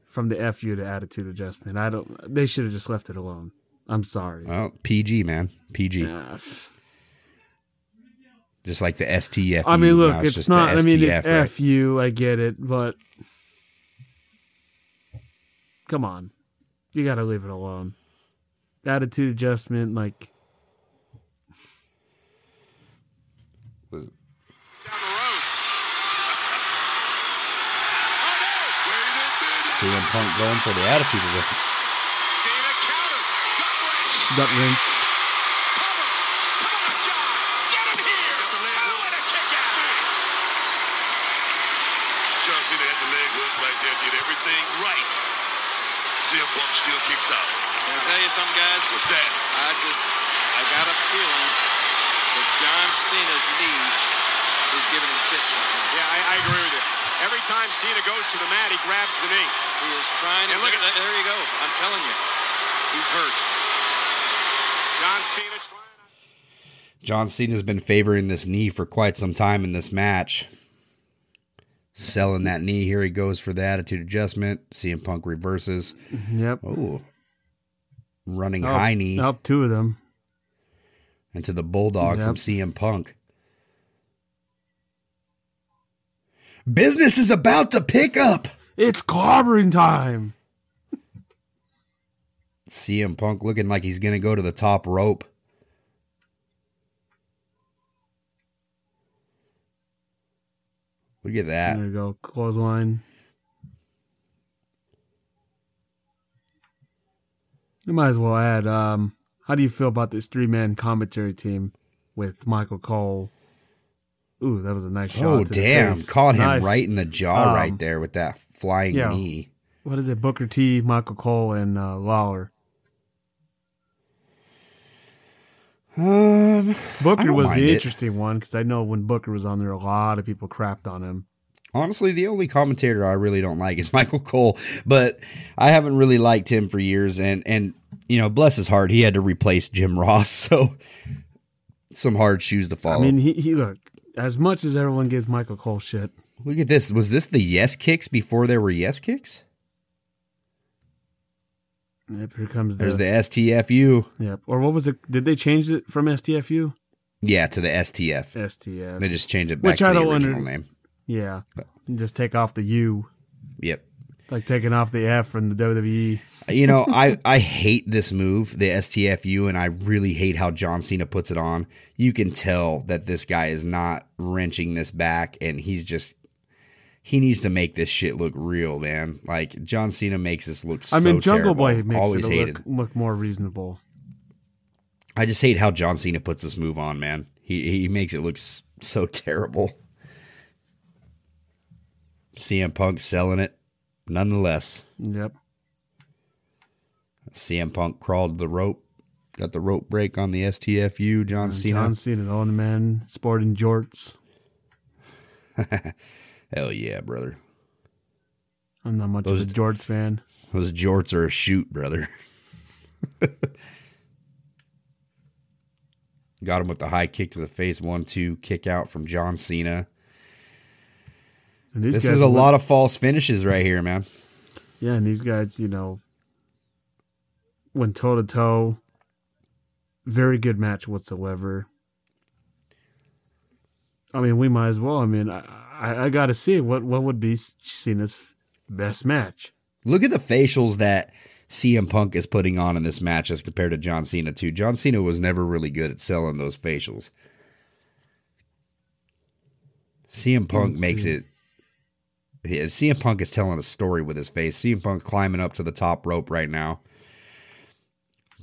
from the FU to attitude adjustment. I don't. They should have just left it alone. I'm sorry. Well, PG man, PG. Just like the STF. I mean, look, it's, the not. I mean, it's right? FU. I get it, but come on, you got to leave it alone. Attitude adjustment, like Down the road. no! Wait a minute. CM Punk going for the attitude adjustment. Cena counter. Gut wrench. gut wrench. Cover. Come on, John. Get him here. Got the leg Two and a kick out. John Cena had the leg hook right there. Did everything right. CM Punk still kicks out. Can I tell you something, guys? What's that? I just, I got a feeling that John Cena's knee is giving him fits right now. Yeah, I, I agree with you. Every Cena goes to the mat, he grabs the knee. He is trying to And look look at- that. There you go. I'm telling you. He's hurt. John Cena trying. John Cena's been favoring this knee for quite some time in this match. Selling that knee. Here he goes for the attitude adjustment. CM Punk reverses. Yep. Oh. Running Up- high knee Up two of them. into the bulldog Yep. from CM Punk. Business is about to pick up. It's clobbering time. CM Punk looking like he's going to go to the top rope. Look at that. There you go. Clothesline. You might as well add. Um, how do you feel about this three man commentary team with Michael Cole? Ooh, that was a nice shot. Oh, to the damn. Caught him Nice. right in the jaw Um, right there with that flying yeah. knee. What is it? Booker T, Michael Cole, and uh, Lawler. Um, Booker was the it. interesting one because I know when Booker was on there, a lot of people crapped on him. Honestly, the only commentator I really don't like is <laughs> Michael Cole, but I haven't really liked him for years. And and you know, bless his heart, he had to replace Jim <laughs> Ross, so some hard shoes to follow. I mean, he, he look as much as everyone gives Michael Cole shit. Look at this. Was this the yes kicks before there were yes kicks? Yep, here comes the, There's the STFU. Yep. Or what was it? Did they change it from STFU? Yeah, to the STF. STF. They just changed it back Which to I the don't original under- name. Yeah. Just take off the U. Yep. It's like taking off the F from the WWE. You know, I, <laughs> I hate this move, the STFU, and I really hate how John Cena puts it on. You can tell that this guy is not wrenching this back, and he's just he needs to make this shit look real, man. Like John Cena makes this look. I so mean, Jungle terrible. Boy makes Always it look, look more reasonable. I just hate how John Cena puts this move on, man. He he makes it look so terrible. CM Punk selling it, nonetheless. Yep. CM Punk crawled the rope, got the rope break on the STFU. John And Cena, John Cena, the only man sporting jorts. <laughs> hell yeah, brother. I'm not much Those- of a jorts fan. Those jorts are a shoot, brother. <laughs> Got him with the high kick to the face, one two kick out from John Cena. This is a went- lot of false finishes right here, man. Yeah, and these guys, you know, went toe to toe. Very good match whatsoever. I mean, we might as well. I mean, I I, I got to see what what would be Cena's best match. Look at the facials that CM Punk is putting on in this match as compared to John Cena too. John Cena was never really good at selling those facials. CM Punk makes it. CM Punk is telling a story with his face. CM Punk climbing up to the top rope right now.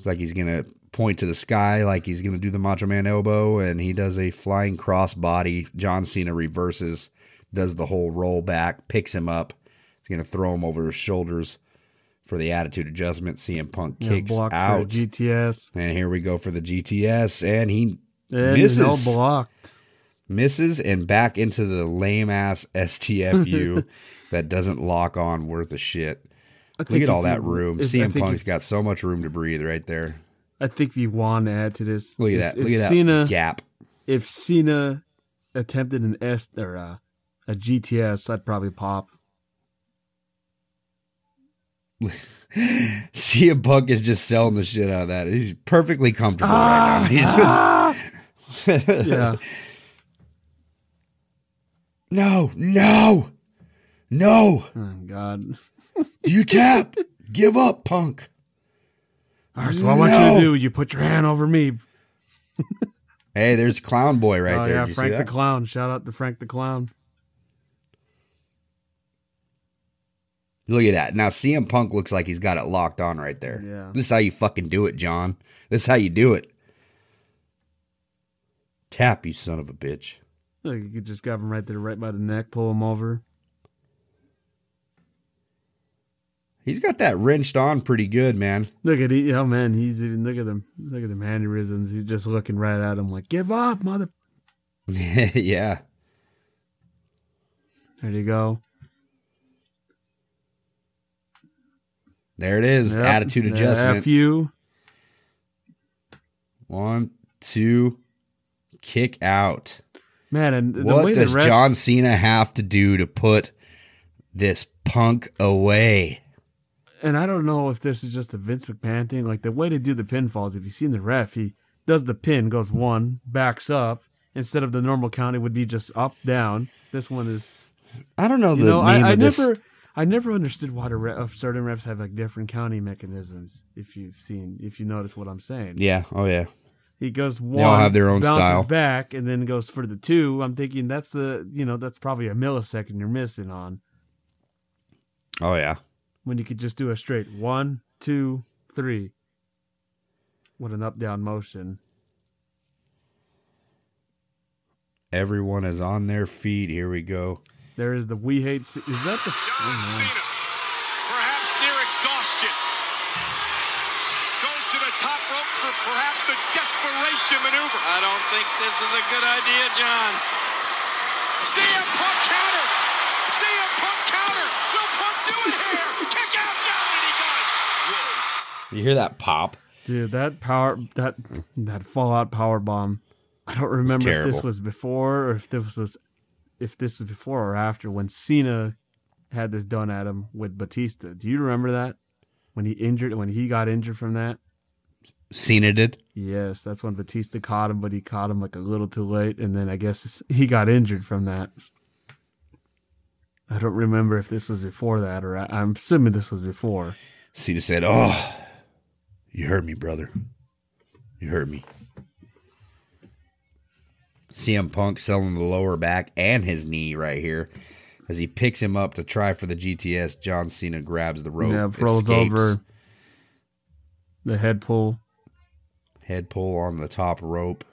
Like he's gonna point to the sky, like he's gonna do the Macho Man elbow, and he does a flying cross body. John Cena reverses, does the whole roll back, picks him up. He's gonna throw him over his shoulders for the attitude adjustment. CM Punk kicks a out, GTS. and here we go for the GTS, and he And misses. no blocked. Misses and back into the lame ass STFU <laughs> that doesn't lock on worth a shit. Look at all that you- room. if- CM Punk's if- got so much room to breathe right there. I think if you want to add to this, Look at if, that. Look at that Cena, gap. If Cena attempted an S or a, a GTS, I'd probably pop. <laughs> CM Punk is just selling the shit out of that. He's perfectly comfortable Ah, right now. He's <laughs> yeah. <laughs> No, no, no. Oh God. You tap. Give up, Punk. All right, so what I want you to do, you put your hand over me. <laughs> Hey, there's Clown Boy right oh there. yeah, Did you see Frank the? Clown. Shout out to Frank the Clown. Look at that. Now CM Punk looks like he's got it locked on right there. Yeah. This is how you fucking do it, John. This is how you do it. Tap, you son of a bitch. Look, you could just grab him right there, right by the neck, pull him over. He's got that wrenched on pretty good, man. Look at he, oh man, he's even look at him, look at the mannerisms. He's just looking right at him, like give up, mother. <laughs> yeah. There you go. There it is. Yep. Attitude adjustment. F you. One, two, kick out. Man, and the what does refs, John Cena have to do to put this punk away? And I don't know if this is just a Vince McMahon thing. Like the way to do the pinfalls, if you've seen the ref, he does the pin, goes one, backs up. Instead of the normal count, it would be just up, down. This one is I don't know You the know, I, I never, I never understood why re- of certain refs have like different counting mechanisms. If you've seen, if you notice what I'm saying, Yeah. Oh yeah. he goes one, They all have their own bounces style. back, and then goes for the two. I'm thinking that's a, you know, that's probably a millisecond you're missing on Oh yeah. When you could just do a straight one, two, three with an up down motion. Everyone is on their feet. Here we go. There is the we hate. C- Is that the? John oh. Cena, perhaps near exhaustion, goes to the top rope for perhaps a desperation maneuver. I don't think this is a good idea, John. CM Punk You hear that pop? Dude, that power that that Fallout power bomb. I don't remember if this was before or if this was if this was before or after when Cena had this done at him with Batista. Do you remember that? When he injured when he got injured from that? Cena did. Yes, that's when Batista caught him, but he caught him like a little too late, and then I guess he got injured from that. I don't remember if this was before that or I'm assuming this was before. Cena said, "Oh, you heard me, brother. You heard me." CM Punk selling the lower back and his knee right here. As he picks him up to try for the GTS, John Cena grabs the rope. yeah, rolls escapes. over the head pull. Head pull on the top rope.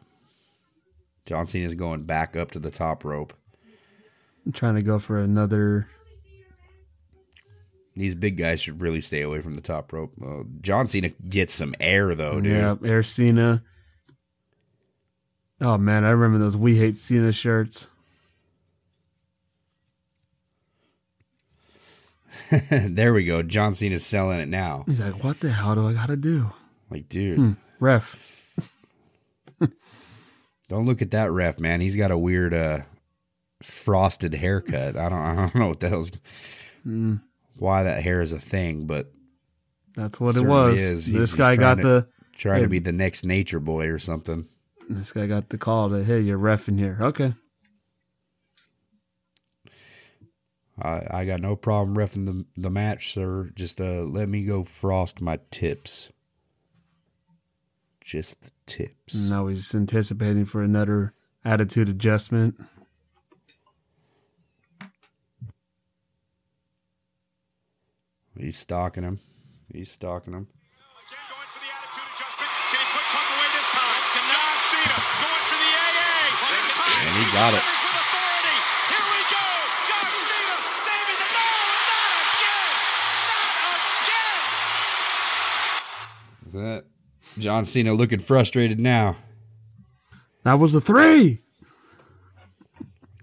John Cena's going back up to the top rope. I'm trying to go for another. These big guys should really stay away from the top rope. Uh, John Cena gets some air though, dude. Yeah, Air Cena. Oh man, I remember those We Hate Cena shirts. <laughs> there we go. John Cena's selling it now. He's like, "What the hell do I gotta do?" Like, dude, Hmm, ref. <laughs> don't look at that ref, man. He's got a weird uh frosted haircut. I don't I don't know what the hell's Hmm, why that hair is a thing, but that's what it was. is. This He's- guy he's got to- the. trying to be the next nature boy or something. This guy got the call to, "Hey, you're ref in here." Okay. I, I got no problem refing the the match, sir. Just uh let me go frost my tips. Just the tips. Now he's anticipating for another attitude adjustment. He's stalking him. He's stalking him. Again, going for the attitude adjustment. Can he put Punk away this time? John Cena going for the AA. This time And he got it. delivers with authority. Here we go. John Cena saving the no, not again. Not again. That John Cena looking frustrated now. That was a three.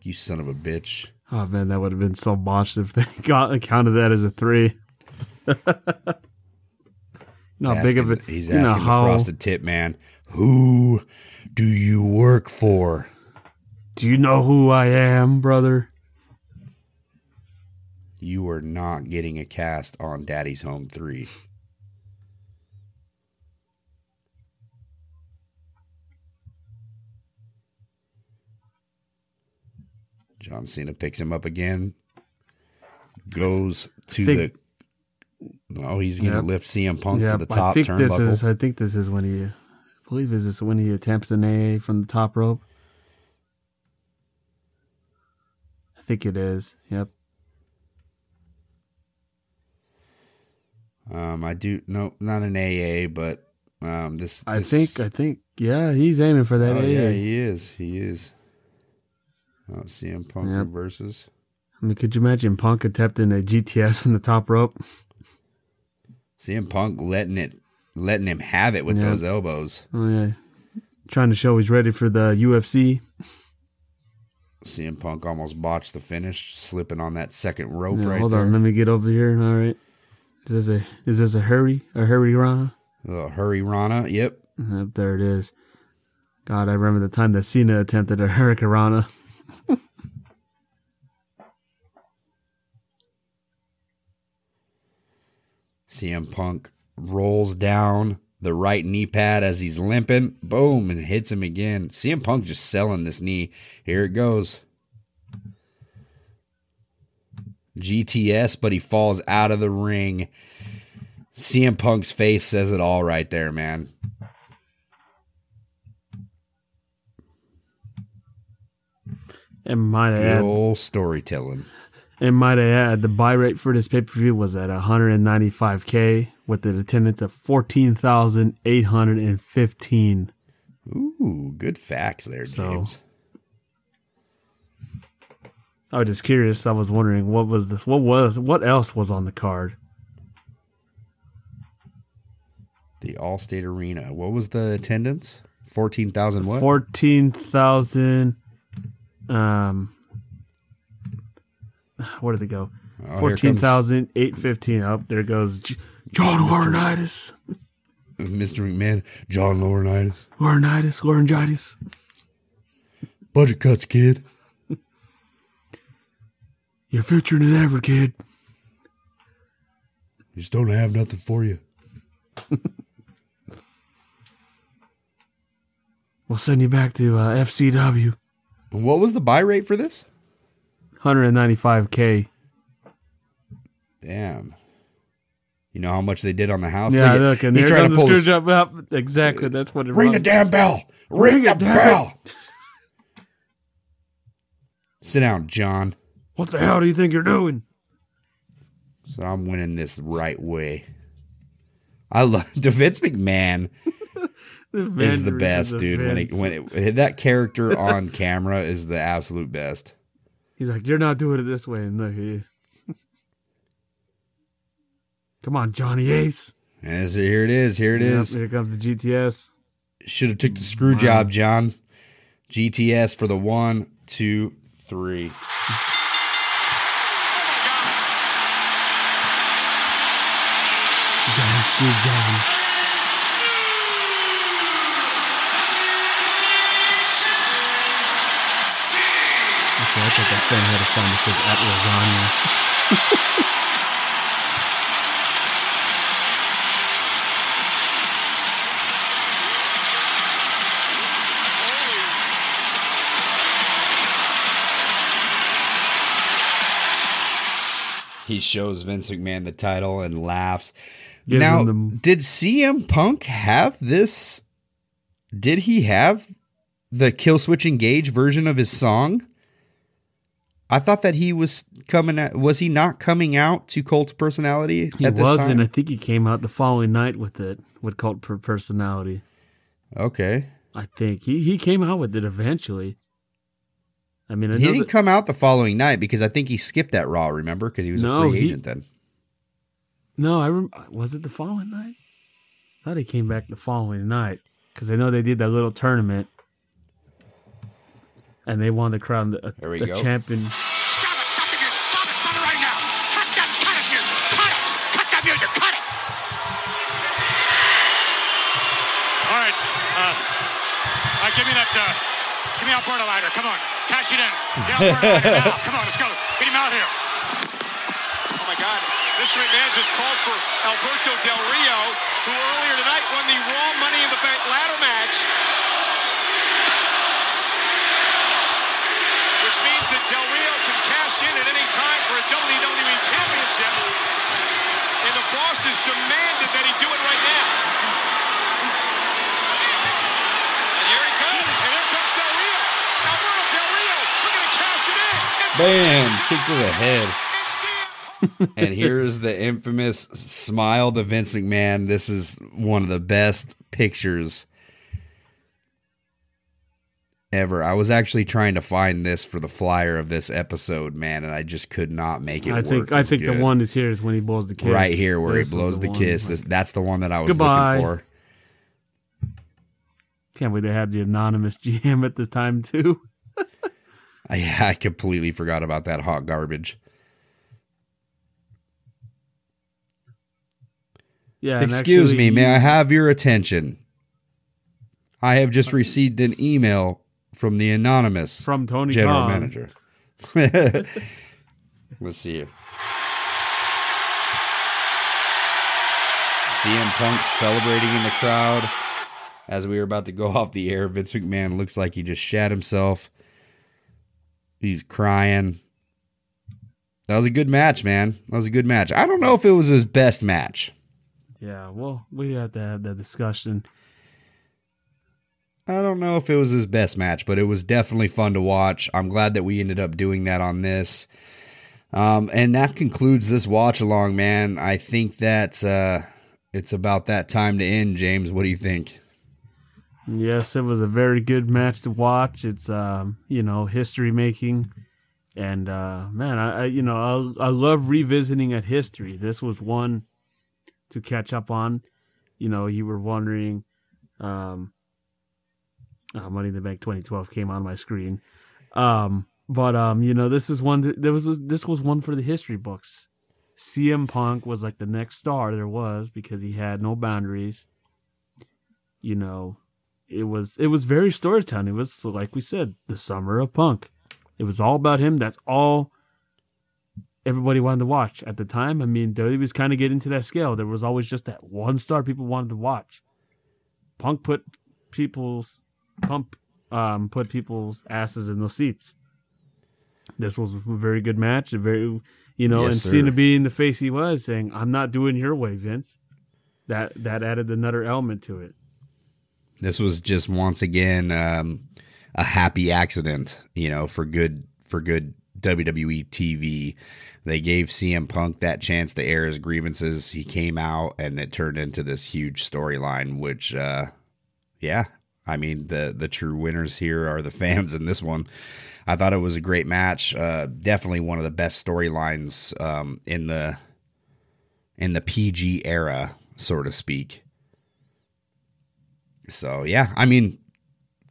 You son of a bitch. Oh man, that would have been so botched if they <laughs> got counted that as a three. <laughs> know how big of Asking- it. He's you know asking the how frosted tip man. Who do you work for? Do you know who I am, brother? You are not getting a cast on Daddy's Home 3. John Cena picks him up again. Goes to Think- the. No, he's going to Yep. lift CM Punk Yeah, to the top I think this is. I think this is when he. I believe is this when he attempts an AA from the top rope. I think it is. Yep. Um, I do no, not an AA, but um, this. I think. I think. Yeah, he's aiming for that Oh, AA. yeah, he is. He is. Oh, CM Punk Yep. versus. I mean, could you imagine Punk attempting a GTS from the top rope? <laughs> CM Punk letting it, letting him have it with Yeah. those elbows. Oh yeah, trying to show he's ready for the UFC. CM Punk almost botched the finish, slipping on that second rope Yeah, right hold there. on, let me get over here. All right, is this a is this a hurry a hurry Rana? Oh, hurry, Rana. Yep. Yep, there it is. God, I remember the time that Cena attempted a Hurricane Rana. <laughs> CM Punk rolls down the right knee pad as he's limping. Boom, and hits him again. CM Punk just selling this knee. Here it goes. GTS, but he falls out of the ring. CM Punk's face says it all right there, man. And Good old storytelling. And might I add, the buy rate for this pay per view was at 195k with an attendance of 14,815. Ooh, good facts there, So- James. I was just curious. I was wondering what was the, what was what else was on the card. The Allstate Arena. What was the attendance? 14,000 what? Fourteen thousand. Um, where did they go? Oh, Fourteen thousand eight fifteen. Up there goes J- John Laurinaitis. <laughs> Mr. McMahon, John Laurinaitis. Laurinaitis. Laurinaitis. Budget cuts, kid. <laughs> You're future than ever, kid. Just don't have nothing for you. <laughs> We'll send you back to uh, FCW. What was the buy rate for this? 195k. Damn. You know how much they did on the house? Yeah, look, and he's trying to the pull his- screw job up. Exactly, that's what it Ring the damn bell. Ring the damn bell. Sit down, John. What the hell do you think you're doing? So I'm winning this right way. I love <laughs> Vince McMahon <laughs> The is the best, the dude. When it, when it, that character on camera is the absolute best. He's like, you're not doing it this way. And look, he <laughs> Come on, Johnny Ace. And so here it is. Here it Yep, is. Here comes the GTS. Should have took the screw job, John. GTS for the one, two, three. John Steve John. I thought that fan had a sign that says at lasagna. He shows Vince McMahon the title and laughs. Gives now, the- did CM Punk have this? Did he have the Killswitch Engage version of his song? I thought that he was coming. At, was he not coming out to Cult Personality He at this was, and I think he came out the following night with it, with Cult Personality. okay, I think he he came out with it eventually. I mean, I he didn't that- come out the following night because I think he skipped that Raw. Remember, because he was No, a free he- agent then. No, I rem- was it the following night. I thought he came back the following night because I know they did that little tournament. And they won the crown the, There we the go. champion. Stop it! Stop the music! Stop it! Stop it right now! Cut that! Cut it! Music! Cut it! Cut that music! Cut it! All right. Uh, uh, give me that. Uh, give me Alberto lighter. Come on, cash it in. Get Alberto lighter now. <laughs> Come on, let's go. Get him out here. Oh my God! Mr. McMahon just called for Alberto Del Rio, who earlier tonight won the Raw Money in the Bank ladder match. Which means that Del Rio can cash in at any time for a WWE Championship. And the boss has demanded that he do it right now. And here he comes. And here comes Del Rio. Alberto Del Rio looking to cash it in. And Bam! Kick to the head. and here's the infamous smile to Vince McMahon. This is one of the best pictures ever. I was actually trying to find this for the flyer of this episode, man, and I just could not make it I think I think the one is here is when he blows the kiss. right here where This he blows the, one. kiss. This, that's the one that I was Goodbye. looking for. Can't believe they had the anonymous <laughs> GM at this time too. I, I completely forgot about that hot garbage. Yeah. Excuse actually me, may I have your attention? I have just received an email from the anonymous From Tony general Khan. manager. <laughs> Let's see here. CM Punk celebrating in the crowd as we were about to go off the air. Vince McMahon looks like he just shat himself. He's crying. That was a good match, man. That was a good match. I don't know if it was his best match. Yeah. Well, we have to have that discussion. I don't know if it was his best match, but it was definitely fun to watch. I'm glad that we ended up doing that on this. Um, and that concludes this watch along, man. I think that uh, it's about that time to end, James. What do you think? Yes, it was a very good match to watch. It's um, you know, history making. And uh man, I, I you know, I I love revisiting at history. This was one to catch up on. You know, you were wondering um uh, Money in the Bank 2012 came on my screen. Um but um you know, this is one there was a, this was one for the history books. CM Punk was like the next star there was because he had no boundaries. You know, it was it was very storytelling. It was like we said, the summer of punk. It was all about him. That's all everybody wanted to watch at the time. I mean, WWE was kind of getting to that scale. There was always just that one star people wanted to watch. Punk put people's pump um put people's asses in those seats. This was a very good match. A very you know, Yes, and Cena sir. being the face he was, saying, "I'm not doing your way, Vince." That that added another element to it. This was just once again um, a happy accident, you know, for good for good WWE TV. They gave CM Punk that chance to air his grievances. He came out, and it turned into this huge storyline. Which, uh, yeah, I mean the the true winners here are the fans in this one. I thought it was a great match. Uh, definitely one of the best storylines um, in the in the PG era, so to speak. So yeah, I mean,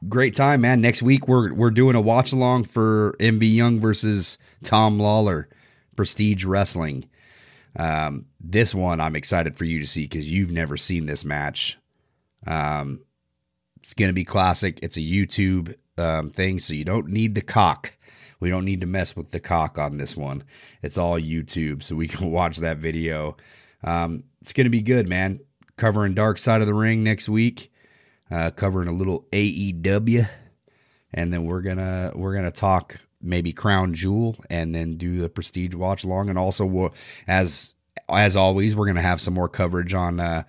great time, man. Next week we're we're doing a watch along for MV Young versus Tom Lawlor, Prestige Wrestling. Um, this one I'm excited for you to see because you've never seen this match. Um, it's gonna be classic. It's a YouTube um, thing, so you don't need the cock. We don't need to mess with the cock on this one. It's all YouTube, so we <laughs> can watch that video. Um, it's gonna be good, man. Covering Dark Side of the Ring next week uh, covering a little AEW, and then we're gonna we're gonna talk maybe Crown Jewel, and then do the Prestige watch along, and also we'll, as as always, we're gonna have some more coverage on uh,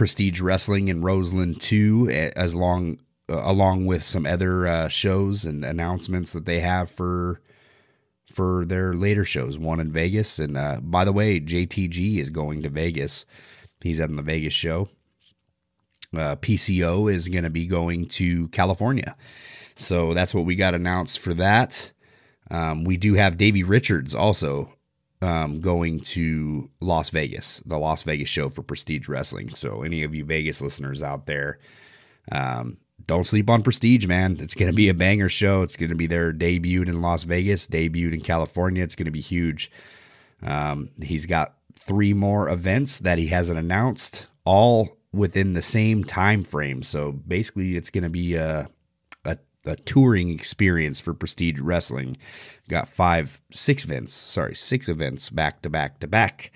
Prestige Wrestling in Roseland eh, as long uh, along with some other uh, shows and announcements that they have for for their later shows. One in Vegas, and uh, by the way, JTG is going to Vegas. He's at the Vegas show uh, PCO is going to be going to California. So that's what we got announced for that. Um, we do have Davey Richards also um, going to Las Vegas, the Las Vegas show for Prestige Wrestling. So any of you Vegas listeners out there, um, don't sleep on Prestige, man. It's going to be a banger show. It's going to be their debut in Las Vegas, debuted in California. It's going to be huge. Um, he's got three more events that he hasn't announced, all within the same time frame. So basically, it's going to be a, a touring experience for Prestige Wrestling. Got five, six events. Sorry, six events back to back to back.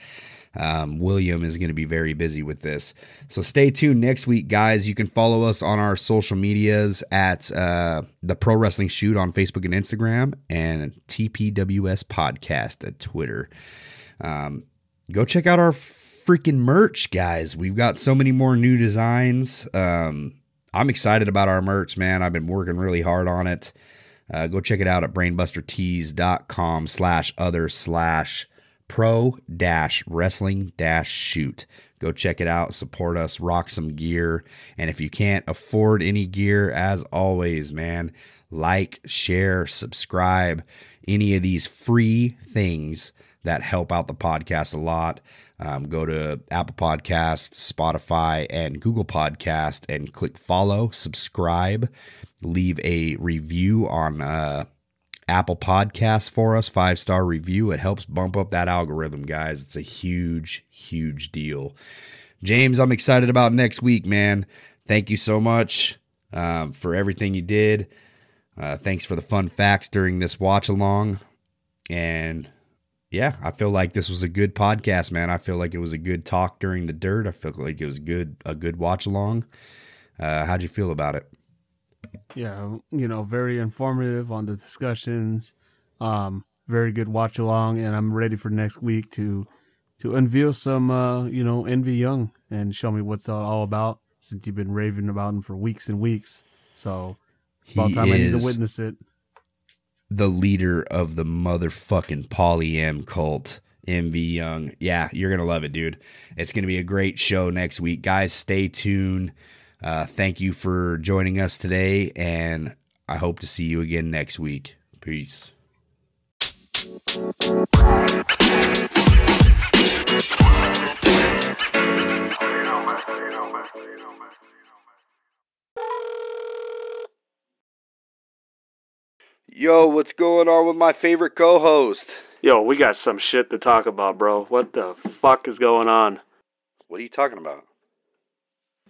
Um, William is going to be very busy with this. So stay tuned next week, guys. You can follow us on our social medias at uh, the Pro Wrestling Shoot on Facebook and Instagram and TPWS Podcast at Twitter. Um, go check out our freaking merch, guys. We've got so many more new designs. Um, I'm excited about our merch, man. I've been working really hard on it. Uh, go check it out at brainbustertees.com slash other slash pro dash wrestling dash shoot. Go check it out, support us, rock some gear. And if you can't afford any gear, as always, man, like, share, subscribe, any of these free things that help out the podcast a lot. Um, go to Apple Podcast, Spotify, and Google Podcast and click follow, subscribe, leave a review on uh, Apple Podcasts for us, five star review. It helps bump up that algorithm, guys. It's a huge, huge deal. James, I'm excited about next week, man. Thank you so much um, for everything you did. Uh, thanks for the fun facts during this watch along. And yeah, I feel like this was a good podcast, man. I feel like it was a good talk during the dirt. I feel like it was good, a good watch along. Uh, how'd you feel about it? Yeah, you know, very informative on the discussions. Um, very good watch along, and I'm ready for next week to to unveil some, uh, you know, MV Young and show me what's all, about. Since you've been raving about him for weeks and weeks, so it's about He time I need to witness it. The leader of the motherfucking Poly M cult, MV Young. Yeah, you're gonna love it, dude. It's gonna be a great show next week, guys. Stay tuned. Uh, thank you for joining us today, and I hope to see you again next week. Peace. Yo, what's going on with my favorite co-host? Yo, we got some shit to talk about, bro. What the fuck is going on? What are you talking about?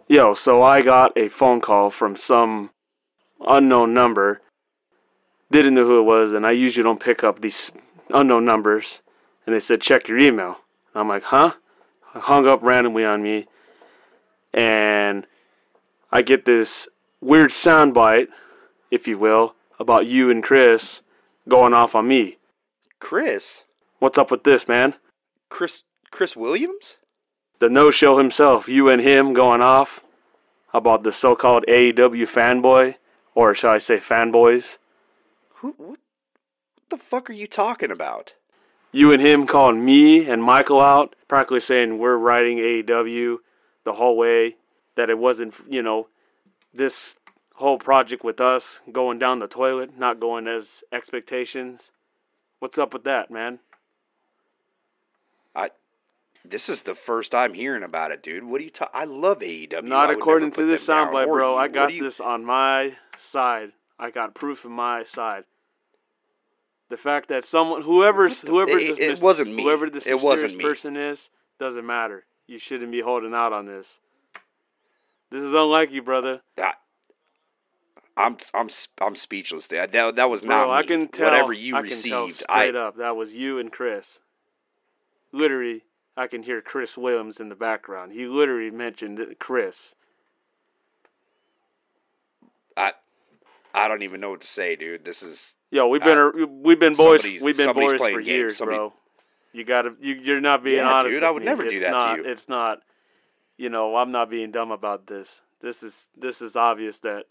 Yo, so I got a phone call from some unknown number. Didn't know who it was, and I usually don't pick up these unknown numbers. And they said, check your email. And I'm like, huh? I hung up randomly on me. And I get this weird soundbite, if you will, about you and Chris going off on me. Chris? What's up with this, man? Chris Chris Williams? the no show himself, you and him going off about the so called AEW fanboy, or shall I say fanboys. Who what the fuck are you talking about? You and him calling me and Michael out, practically saying we're writing AEW the whole way, that it wasn't, you know, this whole project with us going down the toilet, not going as expectations. What's up with that, man? I this is the first I'm hearing about it, dude. What are you ta- I love AEW. Not according to this soundbite, bro. you. I got you- this on my side. I got proof on my side. The fact that someone, whoever's, the- whoever it- this, it wasn't me. whoever this It wasn't me. person is, doesn't matter. You shouldn't be holding out on this. This is unlike you, brother. I, I'm I'm I'm speechless. That that, that was Bro, not I can tell. Whatever you I can tell received, I straight up that was you and Chris. Literally, I can hear Chris Williams in the background. He literally mentioned Chris. I I don't even know what to say, dude. This is Yo, we've been we've been boys we've been boys for games. years, Somebody- bro. You gotta you you're not being Yeah, honest. dude, I would me. never do It's that to not, you. It's not. You know, I'm not being dumb about this. This is this is obvious that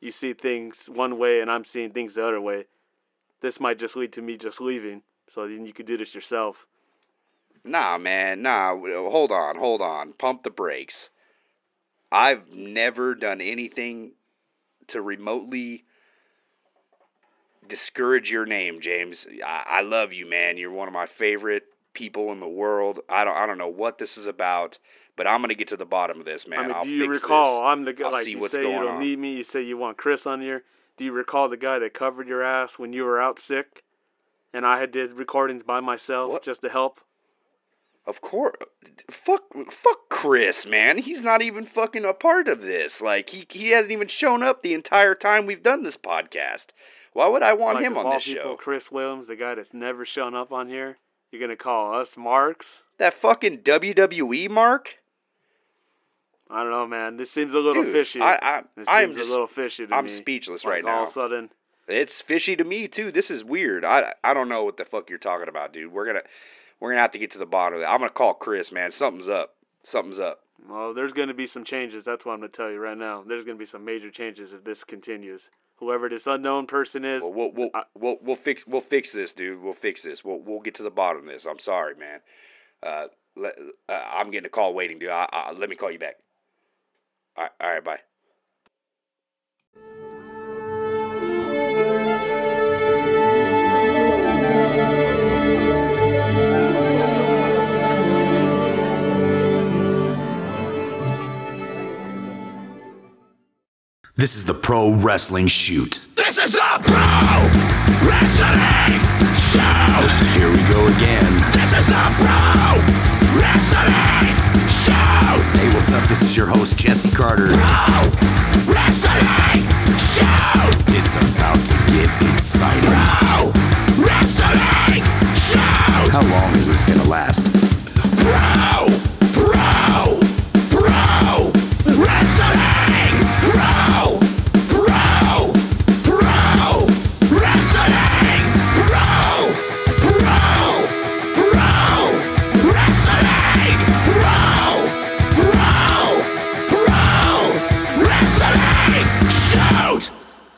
you see things one way and I'm seeing things the other way. This might just lead to me just leaving. So then you could do this yourself. Nah, man, nah. Hold on, hold on. Pump the brakes. I've never done anything to remotely discourage your name, James. I, I love you, man. You're one of my favorite people in the world. I don't I don't know what this is about, but I'm gonna get to the bottom of this, man. I mean, I'll do you recall? this. I'm the guy. I'll like see you what's say, going you don't on. need me. You say you want Chris on here. Do you recall the guy that covered your ass when you were out sick, and I had did recordings by myself just to help? Of course, fuck, fuck Chris, man. He's not even fucking a part of this. Like he he hasn't even shown up the entire time we've done this podcast. Why would I want Like, him on this people, show? Chris Williams, the guy that's never shown up on here. You're gonna call us marks? That fucking WWE mark. I don't know, man. This seems a little Dude, fishy. I, I, seems just, a little fishy to I'm me. speechless Like, right all now. All of a sudden, It's fishy to me too. This is weird. I, I don't know what the fuck you're talking about, dude. We're gonna, we're gonna have to get to the bottom of it. I'm gonna call Chris, man. Something's up. Something's up. well, there's gonna be some changes. That's what I'm gonna tell you right now. There's gonna be some major changes if this continues. Whoever this unknown person is, Well, we'll, we'll, we'll, we'll fix, we'll fix this, dude. We'll fix this. We'll, we'll get to the bottom of this. I'm sorry, man. Uh, let, uh I'm getting a call waiting, dude. I, I, let me call you back. All right, all right, bye. This is the Pro Wrestling Shoot. This is the Pro Wrestling Show. Here we go again. This is the Pro Wrestling Show. Hey, what's up? This is your host, Jesse Carter. Pro Wrestling Show! It's about to get exciting. Pro Wrestling Show! How long is this gonna last? Pro